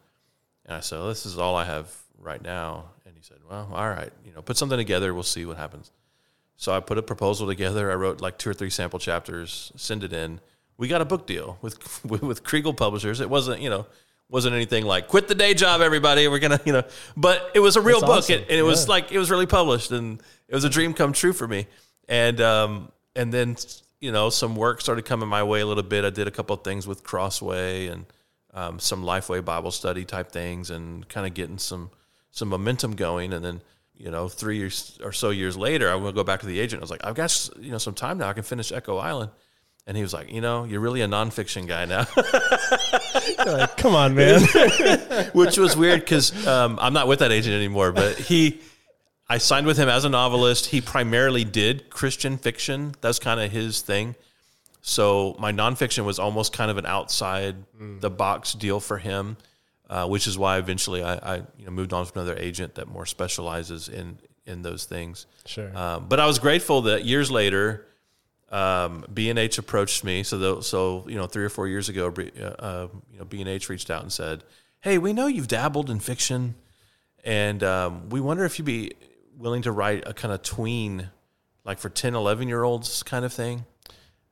And I said, well, this is all I have right now. And he said, well, all right, you know, put something together. We'll see what happens. So I put a proposal together. I wrote like two or three sample chapters, send it in. We got a book deal with with Kregel Publishers. It wasn't, you know, wasn't anything like quit the day job, everybody. We're gonna, you know, but it was a real That's book, awesome. and, and, it yeah. was like it was really published, and it was a dream come true for me. And um, and then you know some work started coming my way a little bit. I did a couple of things with Crossway and um, some Lifeway Bible study type things, and kind of getting some some momentum going. And then you know three years or so years later, I want to go back to the agent. I was like, I've got you know some time now. I can finish Echo Island. And he was like, you know, you're really a nonfiction guy now. like, Come on, man. Which was weird because um, I'm not with that agent anymore. But he, I signed with him as a novelist. He primarily did Christian fiction. That's kind of his thing. So my nonfiction was almost kind of an outside mm. the box deal for him, uh, which is why eventually I, I, you know moved on to another agent that more specializes in in those things. Sure. Um, but I was grateful that years later um, B&H approached me. So, the, so you know, three or four years ago, uh, uh you know, B&H reached out and said, "Hey, we know you've dabbled in fiction, and um, we wonder if you'd be willing to write a kind of tween, like for 10, 11 year olds kind of thing."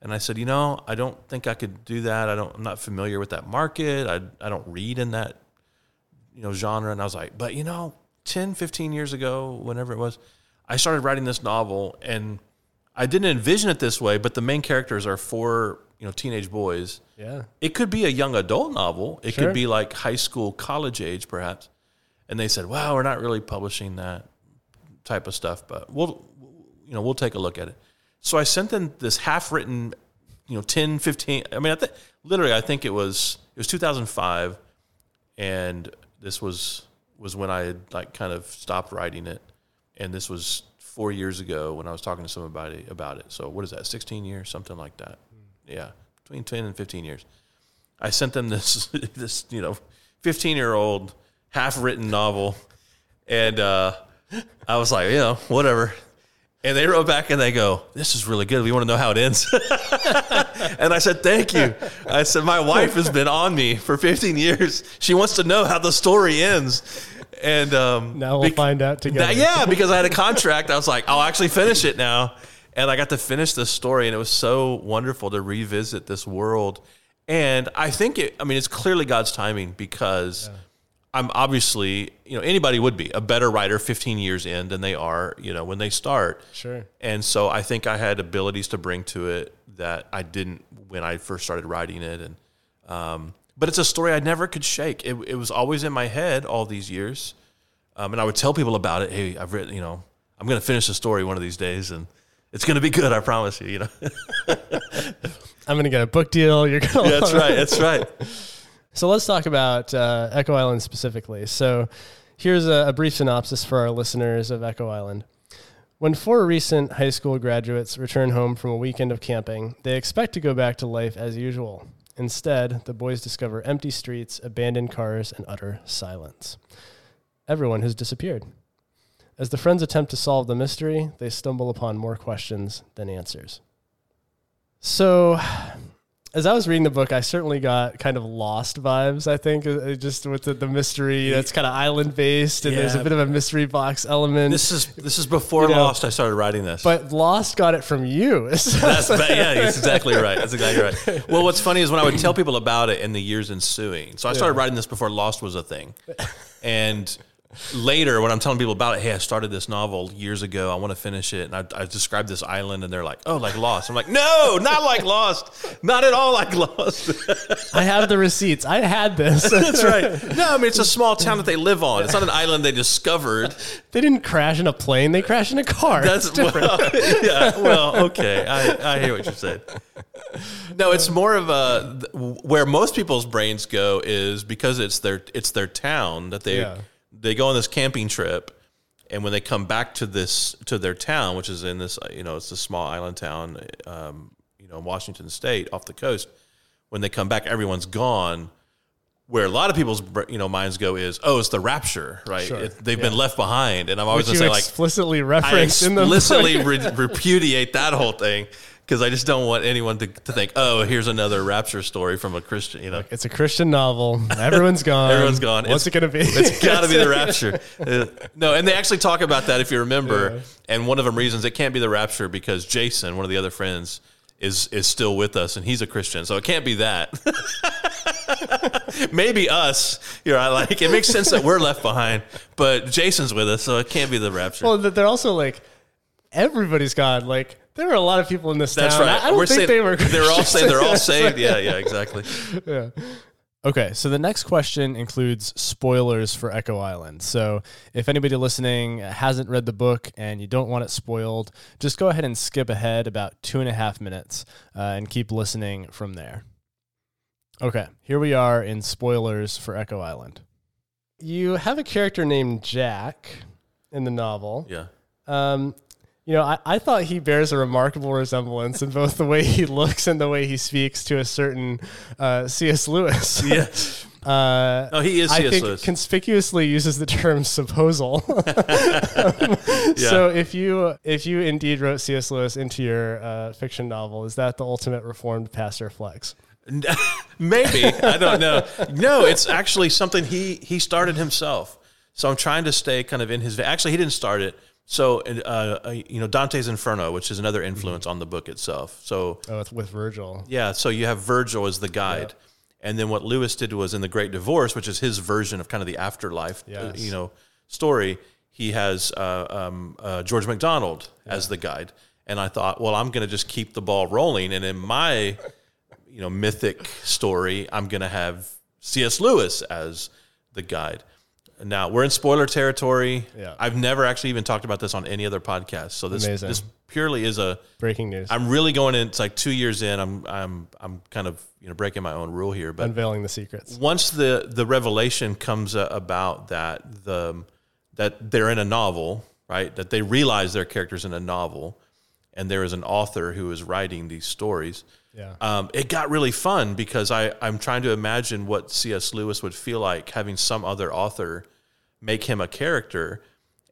And I said, "You know, I don't think I could do that. I don't. I'm not familiar with that market. I I don't read in that, you know, genre." And I was like, "But you know, 10, 15 years ago, whenever it was, I started writing this novel and." I didn't envision it this way, but the main characters are four, you know, teenage boys. Yeah. It could be a young adult novel. It sure. could be like high school, college age, perhaps. And they said, "Wow, we're not really publishing that type of stuff, but we'll, you know, we'll take a look at it." So I sent them this half-written you know 10, 15. I mean, I think literally, I think it was it was 2005, and this was was when I had like kind of stopped writing it, and this was four years ago when I was talking to somebody about it. So what is that? 16 years, something like that. Yeah, between 10 and 15 years. I sent them this this you know 15 year old half written novel, and uh, I was like, you know, whatever. And they wrote back and they go, This is really good. We want to know how it ends. and I said, Thank you. I said, My wife has been on me for 15 years. She wants to know how the story ends. And um, now we'll find out together. yeah, because I had a contract. I was like, I'll actually finish it now. And I got to finish this story. And it was so wonderful to revisit this world. And I think it, I mean, it's clearly God's timing because. Yeah I'm obviously, you know, anybody would be a better writer 15 years in than they are, you know, when they start. Sure. And so I think I had abilities to bring to it that I didn't when I first started writing it. And, um, but it's a story I never could shake. It, it was always in my head all these years. Um, and I would tell people about it. Hey, I've written, you know, I'm going to finish the story one of these days and it's going to be good. I promise you, you know. I'm going to get a book deal. You're going to. Yeah, that's right. That's right. So let's talk about uh, Echo Island specifically. So here's a, a brief synopsis for our listeners of Echo Island. When four recent high school graduates return home from a weekend of camping, they expect to go back to life as usual. Instead, the boys discover empty streets, abandoned cars, and utter silence. Everyone has disappeared. As the friends attempt to solve the mystery, they stumble upon more questions than answers. So, as I was reading the book, I certainly got kind of lost vibes. I think uh, just with the, the mystery that's kind of island based, and yeah. there's a bit of a mystery box element. This is this is before you know, Lost. I started writing this, but Lost got it from you. that's, yeah, that's exactly right. That's exactly right. Well, what's funny is when I would tell people about it in the years ensuing. So I started yeah. writing this before Lost was a thing, and later when I'm telling people about it, hey, I started this novel years ago. I want to finish it, and I, I described this island, and they're like, oh, like Lost. I'm like, no, not like Lost, not at all like Lost. I have the receipts. I had this. That's right. No, I mean it's a small town that they live on. It's not an island they discovered. They didn't crash in a plane. They crashed in a car. That's different. Well, yeah. Well, okay. I, I hear what you're saying. No, it's more of a where most people's brains go is because it's their it's their town that they. Yeah they go on this camping trip and when they come back to this to their town which is in this you know it's a small island town um, you know in washington state off the coast when they come back everyone's gone where a lot of people's you know minds go is oh it's the rapture right sure. it, they've yeah. been left behind and i'm always going to say like explicitly reference explicitly re- repudiate that whole thing because I just don't want anyone to, to think, oh, here's another rapture story from a Christian. You know, it's a Christian novel. Everyone's gone. Everyone's gone. What's it's, it going to be? It's got to be the rapture. Uh, no, and they actually talk about that if you remember. Yeah. And one of them reasons it can't be the rapture because Jason, one of the other friends, is is still with us, and he's a Christian, so it can't be that. Maybe us, you know, i like it makes sense that we're left behind, but Jason's with us, so it can't be the rapture. Well, they're also like everybody's gone. Like there were a lot of people in this That's town. right. I don't we're think saying, they were. They're all saved. They're all saved. Yeah, yeah, exactly. yeah. Okay, so the next question includes spoilers for Echo Island. So if anybody listening hasn't read the book and you don't want it spoiled, just go ahead and skip ahead about two and a half minutes uh, and keep listening from there. Okay, here we are in spoilers for Echo Island. You have a character named Jack in the novel. Yeah. Um, you know, I, I thought he bears a remarkable resemblance in both the way he looks and the way he speaks to a certain uh, C.S. Lewis. Yes. Uh, oh, he is. C.S. I think Lewis. conspicuously uses the term supposal. yeah. So if you if you indeed wrote C.S. Lewis into your uh, fiction novel, is that the ultimate reformed pastor flex? Maybe I don't know. No, it's actually something he he started himself. So I'm trying to stay kind of in his. Actually, he didn't start it. So, uh, uh, you know, Dante's Inferno, which is another influence mm-hmm. on the book itself. So, oh, with Virgil. Yeah. So you have Virgil as the guide. And then what Lewis did was in The Great Divorce, which is his version of kind of the afterlife, uh, yes. you know, story, he has uh, um, uh, George MacDonald yeah. as the guide. And I thought, well, I'm going to just keep the ball rolling. And in my, you know, mythic story, I'm going to have C.S. Lewis as the guide. Now we're in spoiler territory. Yeah. I've never actually even talked about this on any other podcast. So this Amazing. this purely is a breaking news. I'm really going in. It's like two years in. I'm I'm I'm kind of you know breaking my own rule here, but unveiling the secrets. once the the revelation comes uh, about that the that they're in a novel, right? That they realize their characters in a novel, and there is an author who is writing these stories. Yeah. Um, it got really fun because I I'm trying to imagine what C.S. Lewis would feel like having some other author make him a character,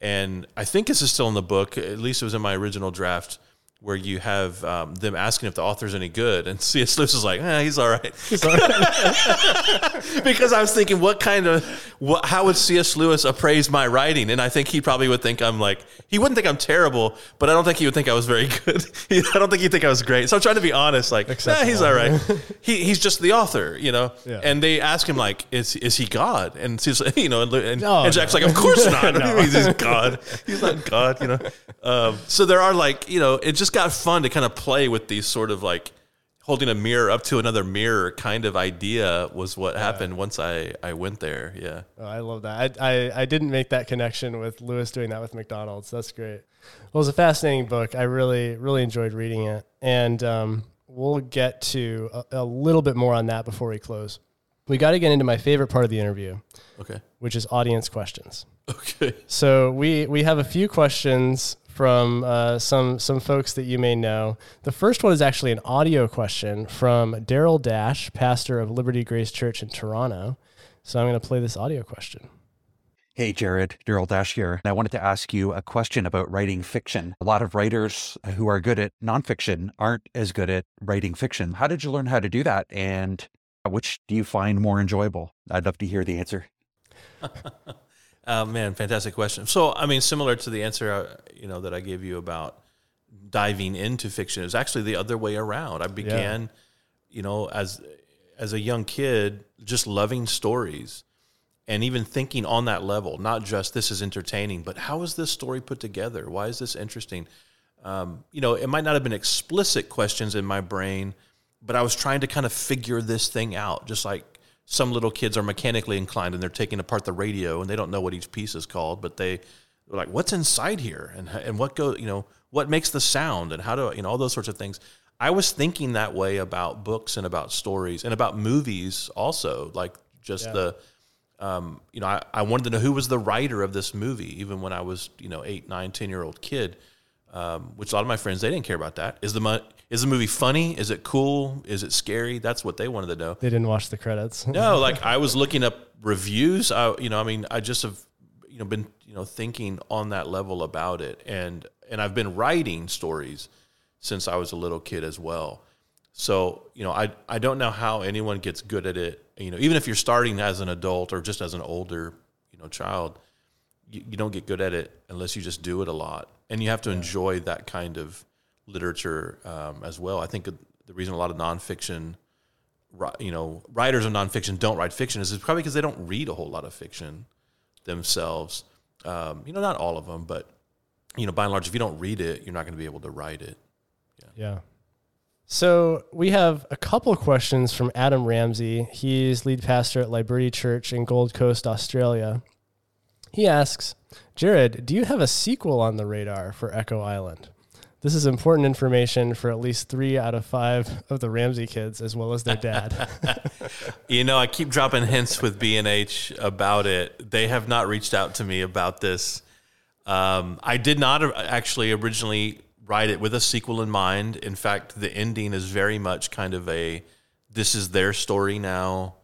and I think this is still in the book. At least it was in my original draft where you have um, them asking if the author's any good, and C.S. Lewis is like, eh, he's all right. because I was thinking, what kind of, what, how would C.S. Lewis appraise my writing? And I think he probably would think I'm like, he wouldn't think I'm terrible, but I don't think he would think I was very good. I don't think he'd think I was great. So I'm trying to be honest, like, nah, he's all right. he, he's just the author, you know. Yeah. And they ask him like, is is he God? And he's like, you know, and, and, No, and Jack's no. like, of course not. No. he's, he's God. He's not God, you know. Um, so there are like, you know, it just got fun to kind of play with these sort of like holding a mirror up to another mirror kind of idea was what happened once I, I went there. Yeah. Oh, I love that. I, I, I didn't make that connection with Lewis doing that with MacDonald's. That's great. Well, it was a fascinating book. I really, really enjoyed reading it. And um, we'll get to a, a little bit more on that before we close. We got to get into my favorite part of the interview, Okay. which is audience questions. Okay. So we we have a few questions from uh, some some folks that you may know. The first one is actually an audio question from Darryl Dash, pastor of Liberty Grace Church in Toronto. So I'm going to play this audio question. Hey, Jared, Darryl Dash here. I wanted to ask you a question about writing fiction. A lot of writers who are good at nonfiction aren't as good at writing fiction. How did you learn how to do that? And which do you find more enjoyable? I'd love to hear the answer. Uh, man, fantastic question. So, I mean, similar to the answer uh, you know that I gave you about diving into fiction, it was actually the other way around. I began, you know, as as a young kid, just loving stories, and even thinking on that level, not just this is entertaining, but how is this story put together? Why is this interesting? Um, you know, it might not have been explicit questions in my brain, but I was trying to kind of figure this thing out, just like some little kids are mechanically inclined and they're taking apart the radio and they don't know what each piece is called, but they they're like, what's inside here and and what go you know what makes the sound and how do you know all those sorts of things. I was thinking that way about books and about stories and about movies also, like just Yeah. the um, you know, I, I wanted to know who was the writer of this movie, even when I was, you know, eight, nine, ten year old kid. Um, which a lot of my friends they didn't care about that. Is the is the movie funny? Is it cool? Is it scary? That's what they wanted to know. They didn't watch the credits. No, like I was looking up reviews. I, you know, I mean, I just have, you know, been, you know, thinking on that level about it, and and I've been writing stories since I was a little kid as well. So, you know, I I don't know how anyone gets good at it. You know, even if you're starting as an adult or just as an older, you know, child, you, you don't get good at it unless you just do it a lot, and you have to enjoy that kind of literature um, as well. I think the reason a lot of nonfiction you know, writers of nonfiction don't write fiction is probably because they don't read a whole lot of fiction themselves. Um, you know, not all of them, but you know, by and large, if you don't read it, you're not going to be able to write it. Yeah. So we have a couple questions from Adam Ramsey. He's lead pastor at Liberty Church in Gold Coast, Australia. He asks, Jared, do you have a sequel on the radar for Echo Island? This is important information for at least three out of five of the Ramsey kids, as well as their dad. You know, I keep dropping hints with B and H about it. They have not reached out to me about this. Um, I did not actually originally write it with a sequel in mind. In fact, the ending is very much kind of a this is their story now.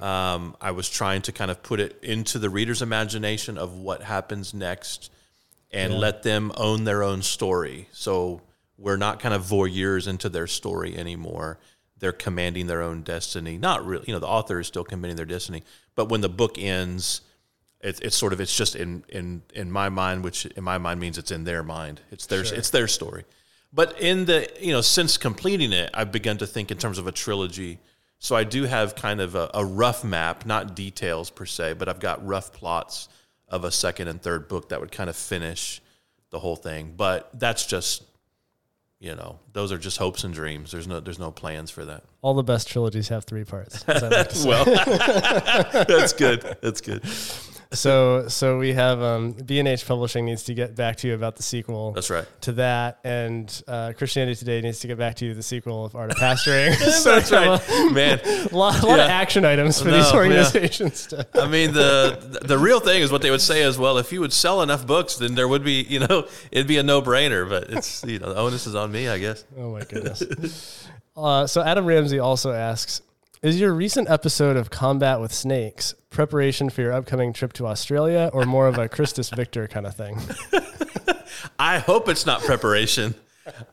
Um, I was trying to kind of put it into the reader's imagination of what happens next and let them own their own story. So we're not kind of voyeurs into their story anymore. They're commanding their own destiny. Not really, you know, the author is still commanding their destiny. But when the book ends, it's, it's sort of it's just in in in my mind, which in my mind means it's in their mind. It's their it's their story. But in the you know since completing it, I've begun to think in terms of a trilogy. So I do have kind of a, a rough map, not details per se, but I've got rough plots of a second and third book that would kind of finish the whole thing. But that's just you know those are just hopes and dreams. There's no there's no plans for that. All the best trilogies have three parts. like. Well, that's good. That's good. So so we have um, B&H Publishing needs to get back to you about the sequel. That's right. To that, and uh, Christianity Today needs to get back to you the sequel of Art of Pastoring. so That's right, a, man. A lot, a lot yeah. of action items for no, these organizations. Yeah. I mean, the the real thing is what they would say as well. If you would sell enough books, then there would be, you know, it'd be a no brainer. But it's you know, the onus is on me, I guess. Oh my goodness. uh, so Adam Ramsey also asks. Is your recent episode of Combat with Snakes preparation for your upcoming trip to Australia or more of a Christus Victor kind of thing? I hope it's not preparation.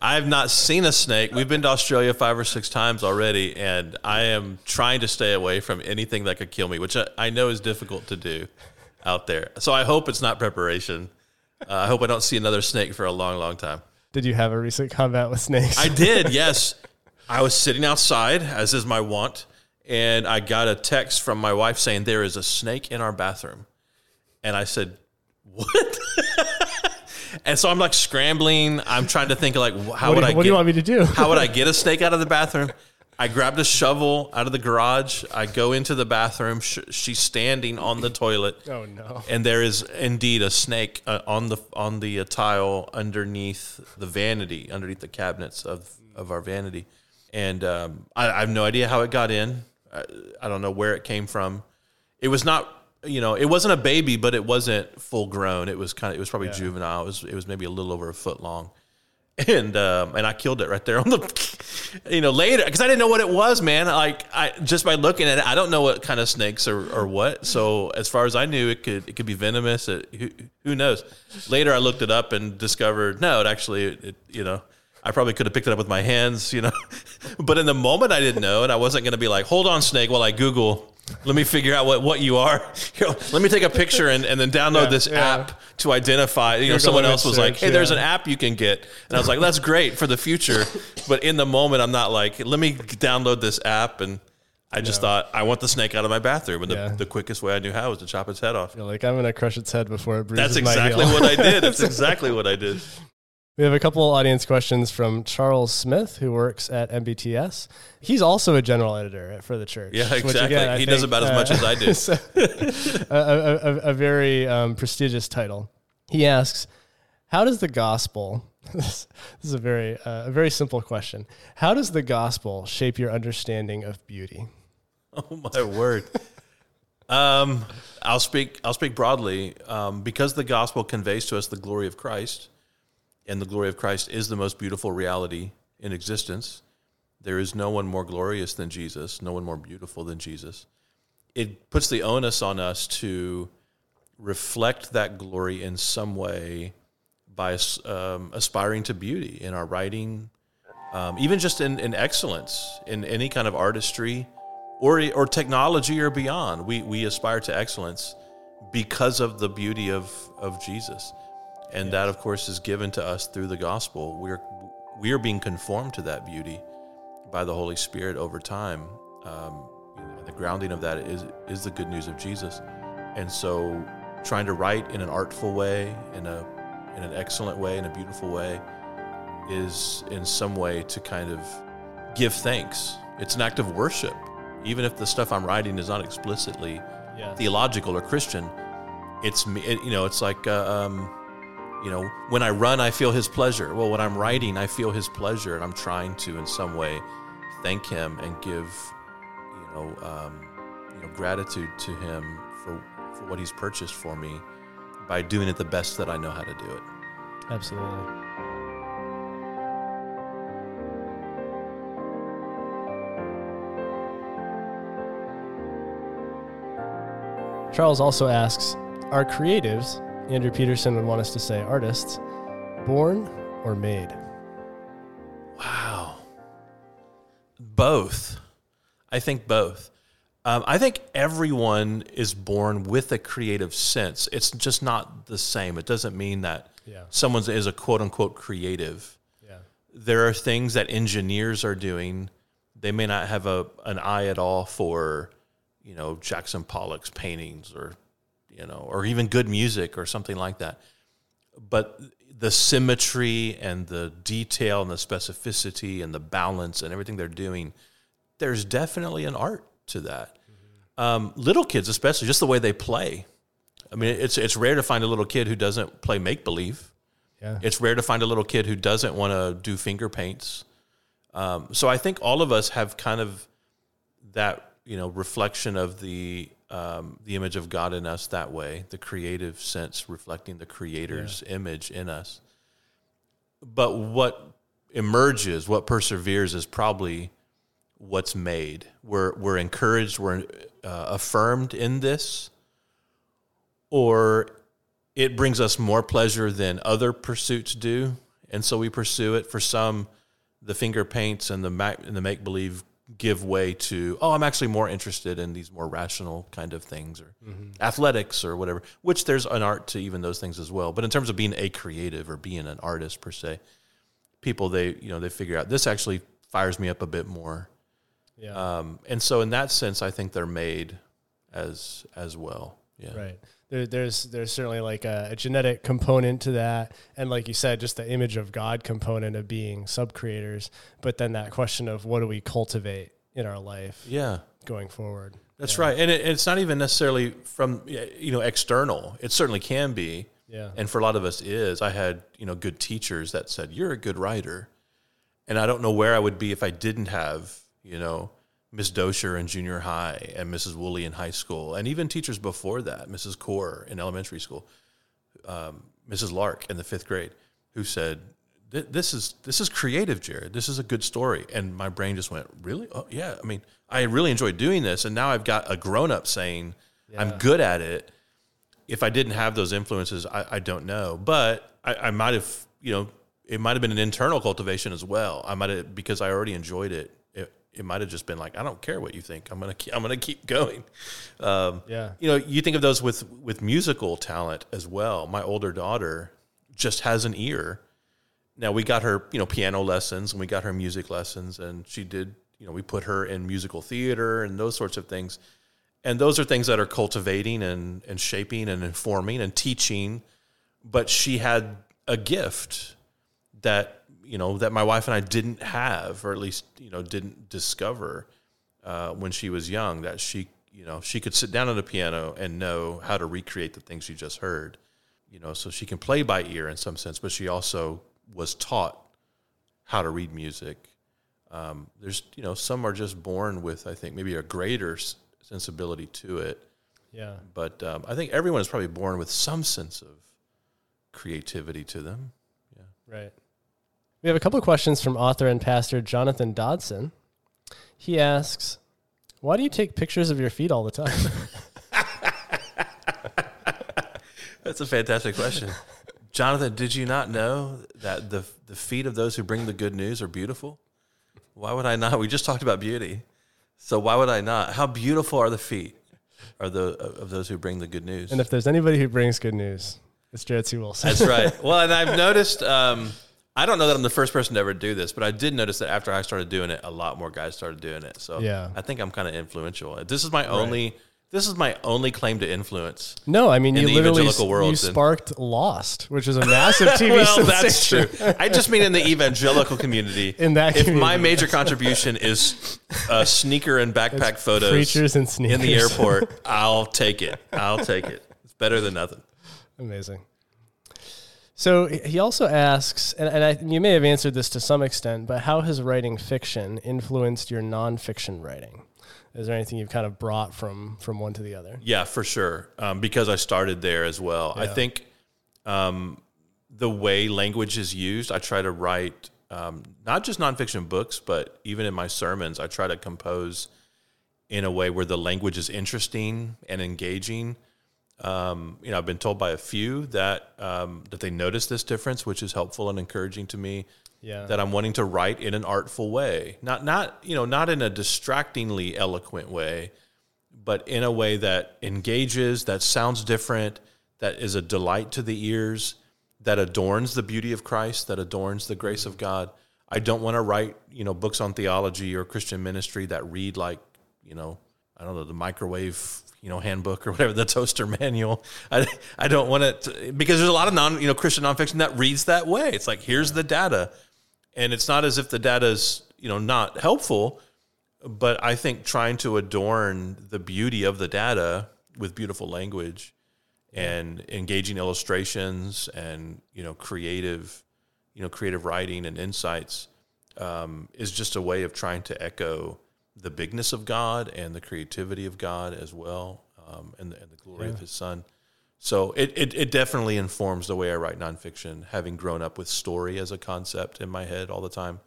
I've not seen a snake. We've been to Australia five or six times already, and I am trying to stay away from anything that could kill me, which I, I know is difficult to do out there. So I hope it's not preparation. Uh, I hope I don't see another snake for a long, long time. Did you have a recent combat with snakes? I did, yes. I was sitting outside, as is my wont, and I got a text from my wife saying there is a snake in our bathroom, and I said, "What?" and so I'm like scrambling. I'm trying to think like, how what would I? What get, do you want me to do? how would I get a snake out of the bathroom? I grabbed a shovel out of the garage. I go into the bathroom. she's standing on the toilet. Oh no! And there is indeed a snake uh, on the on the uh, tile underneath the vanity, underneath the cabinets of of our vanity. And um, I, I have no idea how it got in. I, I don't know where it came from. It was not you know, it wasn't a baby, but it wasn't full grown. It was kind of, it was probably yeah. juvenile. It was, it was maybe a little over a foot long, and um, and I killed it right there on the, you know, later because I didn't know what it was, man. Like I just by looking at it, I don't know what kind of snakes or, or what. So as far as I knew, it could it could be venomous. It, who, who knows? Later, I looked it up and discovered no, it actually, it, you know. I probably could have picked it up with my hands, you know. but in the moment, I didn't know, and I wasn't going to be like, "Hold on, snake," while I Google. Let me figure out what, what you are. You know, let me take a picture and, and then download yeah, this yeah. app to identify. You know, someone else was search, like, "Hey, yeah. there's an app you can get," and I was like, "That's great for the future." but in the moment, I'm not like, "Let me download this app." And I just thought, I want the snake out of my bathroom, and the, the quickest way I knew how was to chop its head off. You're like, I'm gonna crush its head before it breathes. That's exactly what I did. That's exactly what I did. We have a couple audience questions from Charles Smith, who works at MBTS. He's also a general editor for the church. Yeah, exactly. Again, he think, does about uh, as much as I do. So, a, a, a, very um, prestigious title. He asks, "How does the gospel?" this is a very uh, a very simple question. How does the gospel shape your understanding of beauty? Oh my word. um, I'll speak. I'll speak broadly um, because the gospel conveys to us the glory of Christ and the glory of Christ is the most beautiful reality in existence. There is no one more glorious than Jesus, no one more beautiful than Jesus. It puts the onus on us to reflect that glory in some way by um, aspiring to beauty in our writing, um, even just in, in excellence, in any kind of artistry or, or technology or beyond. We, we aspire to excellence because of the beauty of, of Jesus and yes. that of course is given to us through the gospel. We're we are being conformed to that beauty by the holy spirit over time. Um, the grounding of that is is the good news of jesus. And so trying to write in an artful way in a in an excellent way in a beautiful way is in some way to kind of give thanks. It's an act of worship. Even if the stuff i'm writing is not explicitly yes. theological or christian it's it, you know it's like uh, um, you know, when I run, I feel his pleasure. Well, when I'm writing, I feel his pleasure, and I'm trying to, in some way, thank him and give, you know, um, you know, gratitude to him for for what he's purchased for me by doing it the best that I know how to do it. Absolutely. Charles also asks, are creatives Andrew Peterson would want us to say artists, born or made? Wow. Both. I think both. Um, I think everyone is born with a creative sense. It's just not the same. It doesn't mean that yeah. someone is a quote unquote creative. Yeah. There are things that engineers are doing. They may not have a an eye at all for, you know, Jackson Pollock's paintings or you know, or even good music or something like that. But the symmetry and the detail and the specificity and the balance and everything they're doing, there's definitely an art to that. Mm-hmm. Um, little kids, especially, just the way they play. I mean, it's it's rare to find a little kid who doesn't play make believe. Yeah. It's rare to find a little kid who doesn't want to do finger paints. Um, so I think all of us have kind of that you know reflection of the um, the image of God in us that way, the creative sense reflecting the Creator's yeah. image in us. But what emerges, what perseveres, is probably what's made. We're we're encouraged, we're uh, affirmed in this, or it brings us more pleasure than other pursuits do, and so we pursue it. For some, the finger paints and the mac, and the make believe give way to oh i'm actually more interested in these more rational kind of things or mm-hmm. athletics or whatever which there's an art to even those things as well. But in terms of being a creative or being an artist per se people they you know they figure out this actually fires me up a bit more. Yeah. Um, and so in that sense i think they're made as as well. Yeah. Right there, there's there's certainly like a, a, genetic component to that, and like you said, just the image of God component of being sub creators. But then that question of what do we cultivate in our life? Yeah, going forward. That's yeah. right, and it, it's not even necessarily from you know external. It certainly can be. Yeah. And for a lot of us is I had, you know, good teachers that said, You're a good writer. And I don't know where I would be if I didn't have, you know, Miss Dosher in junior high and Mrs. Woolley in high school, and even teachers before that, Mrs. Core in elementary school, um, Mrs. Lark in the fifth grade, who said, "This is this is creative, Jared. This is a good story." And my brain just went, "Really? Oh yeah. I mean, I really enjoyed doing this, and now I've got a grown up saying yeah. I'm good at it." If I didn't have those influences, I, I don't know, but I, I might have, you know, it might have been an internal cultivation as well. I might have because I already enjoyed it it might have just been like, I don't care what you think. I'm gonna keep, I'm gonna keep going. Um, yeah. You know, you think of those with with musical talent as well. My older daughter just has an ear. Now we got her, you know, piano lessons and we got her music lessons, and she did. You know, we put her in musical theater and those sorts of things. And those are things that are cultivating and, and shaping and informing and teaching. But she had a gift that you know that my wife and I didn't have, or at least you know didn't discover uh, when she was young. That she you know she could sit down at a piano and know how to recreate the things she just heard. You know, so she can play by ear in some sense, but she also was taught how to read music. Um, there's you know some are just born with I think maybe a greater sensibility to it. Yeah. But um, I think everyone is probably born with some sense of creativity to them. Yeah. Right. We have a couple of questions from author and pastor Jonathan Dodson. He asks, Why do you take pictures of your feet all the time? That's a fantastic question. Jonathan, did you not know that the, the feet of those who bring the good news are beautiful? Why would I not? We just talked about beauty. So why would I not? How beautiful are the feet are the, of those who bring the good news? And if there's anybody who brings good news, it's Jared C. Wilson. That's right. Well, and I've noticed um, I don't know that I'm the first person to ever do this, but I did notice that after I started doing it, a lot more guys started doing it. So yeah, I think I'm kind of influential. This is my right. only. This is my only claim to influence. No, I mean you literally world. you sparked Lost, which is a massive TV well, sensation. that's true. I just mean in the evangelical community. In that, if community. my major contribution is uh, sneaker and backpack it's photos, preachers and sneakers in the airport, I'll take it. I'll take it. It's better than nothing. Amazing. So he also asks, and, and I, you may have answered this to some extent, but how has writing fiction influenced your nonfiction writing? Is there anything you've kind of brought from from one to the other? Yeah, for sure. Um, because I started there as well. Yeah. I think um, the way language is used, I try to write um, not just nonfiction books, but even in my sermons, I try to compose in a way where the language is interesting and engaging um, you know, I've been told by a few that um, that they notice this difference, which is helpful and encouraging to me. Yeah. That I'm wanting to write in an artful way, not not you know not in a distractingly eloquent way, but in a way that engages, that sounds different, that is a delight to the ears, that adorns the beauty of Christ, that adorns the grace of God. I don't want to write you know books on theology or Christian ministry that read like you know I don't know the microwave you know handbook or whatever the toaster manual. I I don't want it to, because there's a lot of non you know Christian nonfiction that reads that way. It's like here's the data, and it's not as if the data is you know not helpful, but I think trying to adorn the beauty of the data with beautiful language and engaging illustrations and you know creative you know creative writing and insights um, is just a way of trying to echo the bigness of God and the creativity of God as well, um, and, the, and, the, glory yeah. of His Son. So it, it, it definitely informs the way I write nonfiction, having grown up with story as a concept in my head all the time.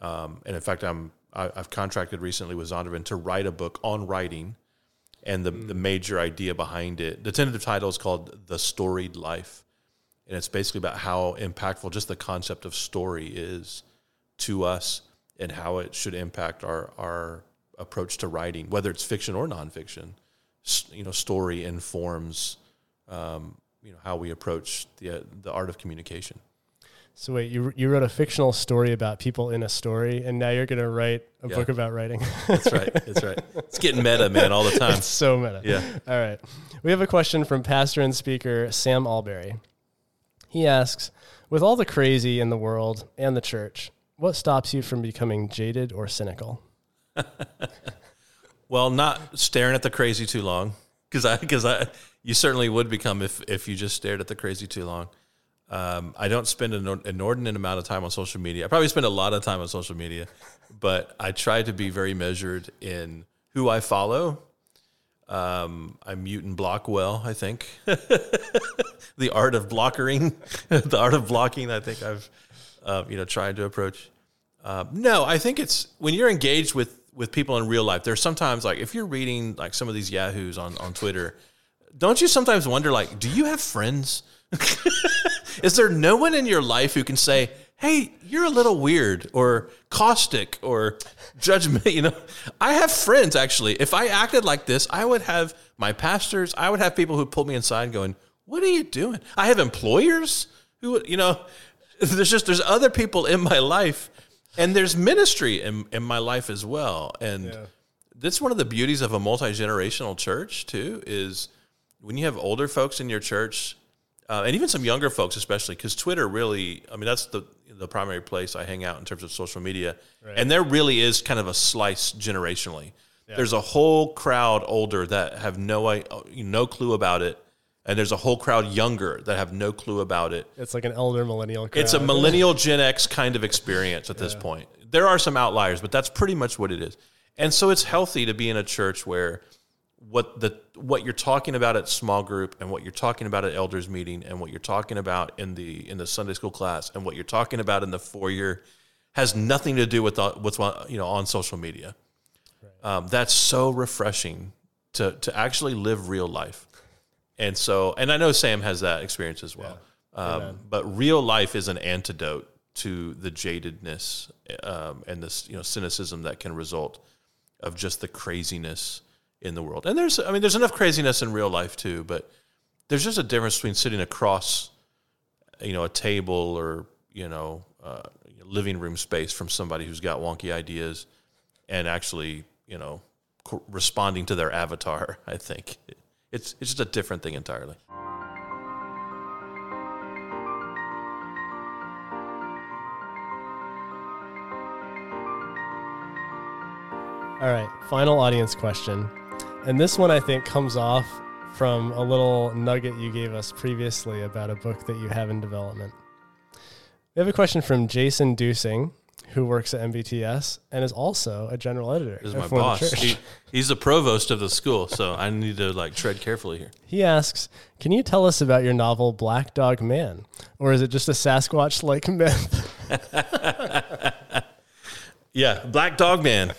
Um, and in fact, I'm I, have contracted recently with Zondervan to write a book on writing, and the mm. the major idea behind it. The tentative title is called "The Storied Life," and it's basically about how impactful just the concept of story is to us and how it should impact our our approach to writing, whether it's fiction or nonfiction. You know, story informs um, you know how we approach the uh, the art of communication. So wait, you you wrote a fictional story about people in a story, and now you're going to write a yeah. book about writing. that's right. That's right. It's getting meta, man, all the time. It's so meta. Yeah. All right. We have a question from pastor and speaker Sam Allberry. He asks, with all the crazy in the world and the church, what stops you from becoming jaded or cynical? well, not staring at the crazy too long, because I because I you certainly would become if if you just stared at the crazy too long. Um, I don't spend an inordinate amount of time on social media. I probably spend a lot of time on social media, but I try to be very measured in who I follow. Um, I mute and block well. I think the art of blockering, the art of blocking. I think I've uh, you know, trying to approach. Uh, no, I think it's when you're engaged with with people in real life. There's sometimes like if you're reading like some of these yahoos on on Twitter, don't you sometimes wonder like, do you have friends? Is there no one in your life who can say, "Hey, you're a little weird," or caustic, or judgment? You know, I have friends actually. If I acted like this, I would have my pastors. I would have people who pull me inside, going, "What are you doing?" I have employers who, you know, there's just there's other people in my life and there's ministry in, in my life as well and yeah. that's one of the beauties of a multi-generational church too is when you have older folks in your church uh, and even some younger folks especially because twitter really i mean that's the the primary place i hang out in terms of social media right. and there really is kind of a slice generationally yeah. there's a whole crowd older that have no no clue about it and there's a whole crowd younger that have no clue about it. It's like an elder millennial crowd. It's a millennial Gen X kind of experience at this yeah. point. There are some outliers, but that's pretty much what it is. And so it's healthy to be in a church where what the what you're talking about at small group and what you're talking about at elders meeting and what you're talking about in the in the Sunday school class and what you're talking about in the foyer has nothing to do with the, what's you know on social media. Right. Um, that's so refreshing to to actually live real life and so, and I know Sam has that experience as well. Yeah. Um, but real life is an antidote to the jadedness um, and this, you know, cynicism that can result of just the craziness in the world. And there's, I mean, there's enough craziness in real life too, but there's just a difference between sitting across, you know, a table or you know, uh, living room space from somebody who's got wonky ideas, and actually, you know, co- responding to their avatar. I think it's it's just a different thing entirely. All right, final audience question. And this one I think comes off from a little nugget you gave us previously about a book that you have in development. We have a question from Jason Duesing who works at MBTS and is also a general editor. This is my boss. He, he's the provost of the school, so I need to like tread carefully here. He asks, "Can you tell us about your novel Black Dog Man, or is it just a Sasquatch-like myth?" yeah, Black Dog Man.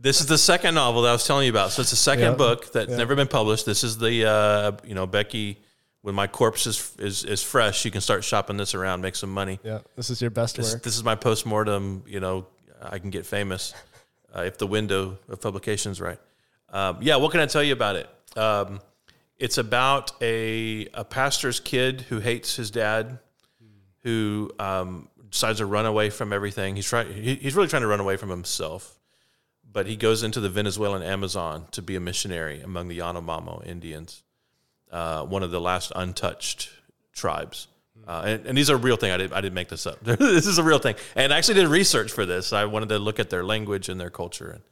This is the second novel that I was telling you about. So it's the second yep. book that's yep. never been published. This is the uh, you know Becky when my corpse is, is is fresh, you can start shopping this around, make some money. Yeah, this is your best this, work. This is my post mortem. You know, I can get famous uh, if the window of publication's right. Um, yeah, what can I tell you about it? Um, it's about a a pastor's kid who hates his dad, who um, decides to run away from everything. He's trying. He, he's really trying to run away from himself, but he goes into the Venezuelan Amazon to be a missionary among the Yanomamo Indians uh, one of the last untouched tribes. Uh, and, and, these are real thing. I didn't, I didn't make this up. this is a real thing. And I actually did research for this. I wanted to look at their language and their culture. And,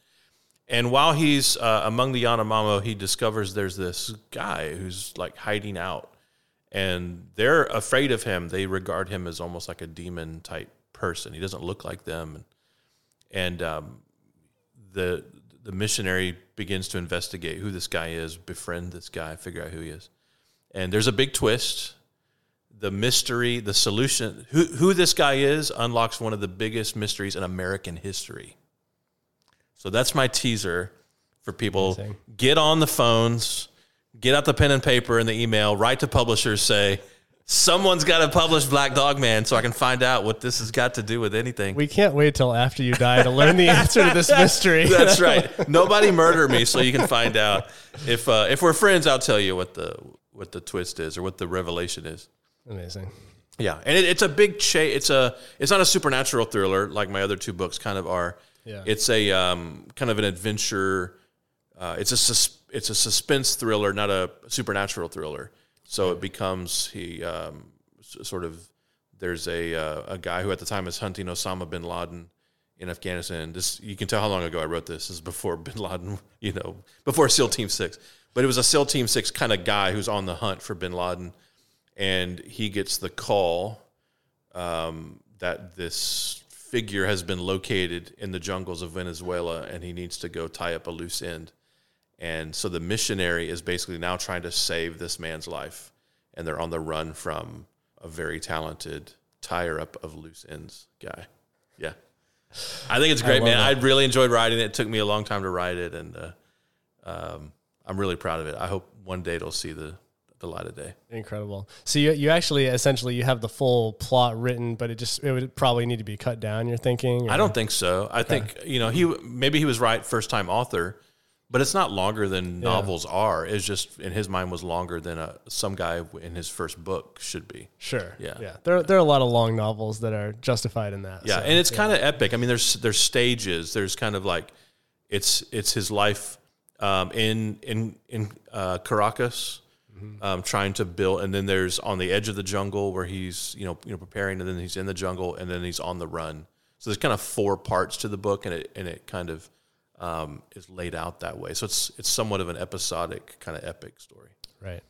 And while he's uh, among the Yanomamo, he discovers there's this guy who's like hiding out, and they're afraid of him. They regard him as almost like a demon type person. He doesn't look like them, and, and um, the the missionary begins to investigate who this guy is, befriend this guy, figure out who he is. And there's a big twist. The mystery, the solution, who who this guy is, unlocks one of the biggest mysteries in American history. So that's my teaser for people. Amazing. Get on the phones, get out the pen and paper and the email, write to publishers, say, someone's got to publish Black Dog Man so I can find out what this has got to do with anything. We can't wait till after you die to learn the answer to this mystery. That's right. Nobody murder me so you can find out. If uh, if we're friends, I'll tell you what the what the twist is or what the revelation is. Amazing. Yeah, and it, it's a big chase. It's a it's not a supernatural thriller like my other two books kind of are. Yeah. It's a um, kind of an adventure. Uh, it's a sus- it's a suspense thriller, not a supernatural thriller. So it becomes he um, sort of there's a uh, a guy who at the time is hunting Osama bin Laden in Afghanistan. This you can tell how long ago I wrote this. This is before bin Laden, you know, before SEAL Team Six. But it was a SEAL Team Six kind of guy who's on the hunt for bin Laden, and he gets the call um, that this figure has been located in the jungles of Venezuela and he needs to go tie up a loose end. And so the missionary is basically now trying to save this man's life. And they're on the run from a very talented tire up of loose ends guy. Yeah. I think it's great, I man. It. I really enjoyed writing it. It took me a long time to write it. And uh, um, I'm really proud of it. I hope one day it'll see the the light of day. Incredible. So you, you actually essentially you have the full plot written, but it just it would probably need to be cut down. You're thinking? Or? I don't think so. I okay. think you know he maybe he was right first time author, but it's not longer than novels are. It's just in his mind was longer than a, some guy in his first book should be. Sure. Yeah. Yeah. There there are a lot of long novels that are justified in that. Yeah, so, and it's yeah. kind of epic. I mean, there's there's stages. There's kind of like it's it's his life um, in in in uh, Caracas mm-hmm. um, trying to build. And then there's on the edge of the jungle where he's you know you know preparing, and then he's in the jungle, and then he's on the run. So there's kind of four parts to the book, and it and it kind of um, is laid out that way. So it's it's somewhat of an episodic kind of epic story. Right.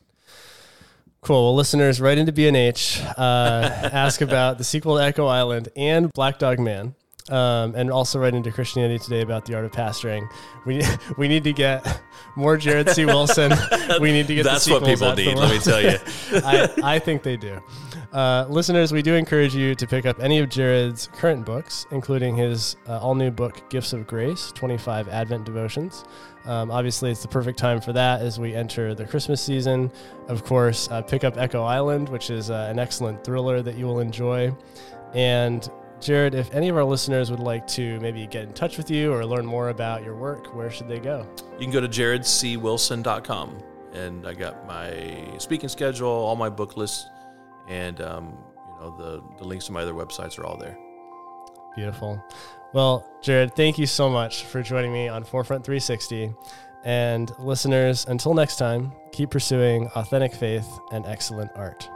Cool. Well, listeners, write into B&H, uh, ask about the sequel to Echo Island and Black Dog Man um, and also write into Christianity Today about the art of pastoring. We we need to get more Jared C. Wilson. we need to get that's what people need. Let me tell you, I, I think they do. Uh, listeners, we do encourage you to pick up any of Jared's current books, including his uh, all new book, Gifts of Grace 25 Advent Devotions. Um, obviously, it's the perfect time for that as we enter the Christmas season. Of course, uh, pick up Echo Island, which is uh, an excellent thriller that you will enjoy. And Jared, if any of our listeners would like to maybe get in touch with you or learn more about your work, where should they go? You can go to jaredcwilson.com. And I got my speaking schedule, all my book lists, and um, you know the, the links to my other websites are all there. Beautiful. Well, Jared, thank you so much for joining me on Forefront 360. And listeners, until next time, keep pursuing authentic faith and excellent art.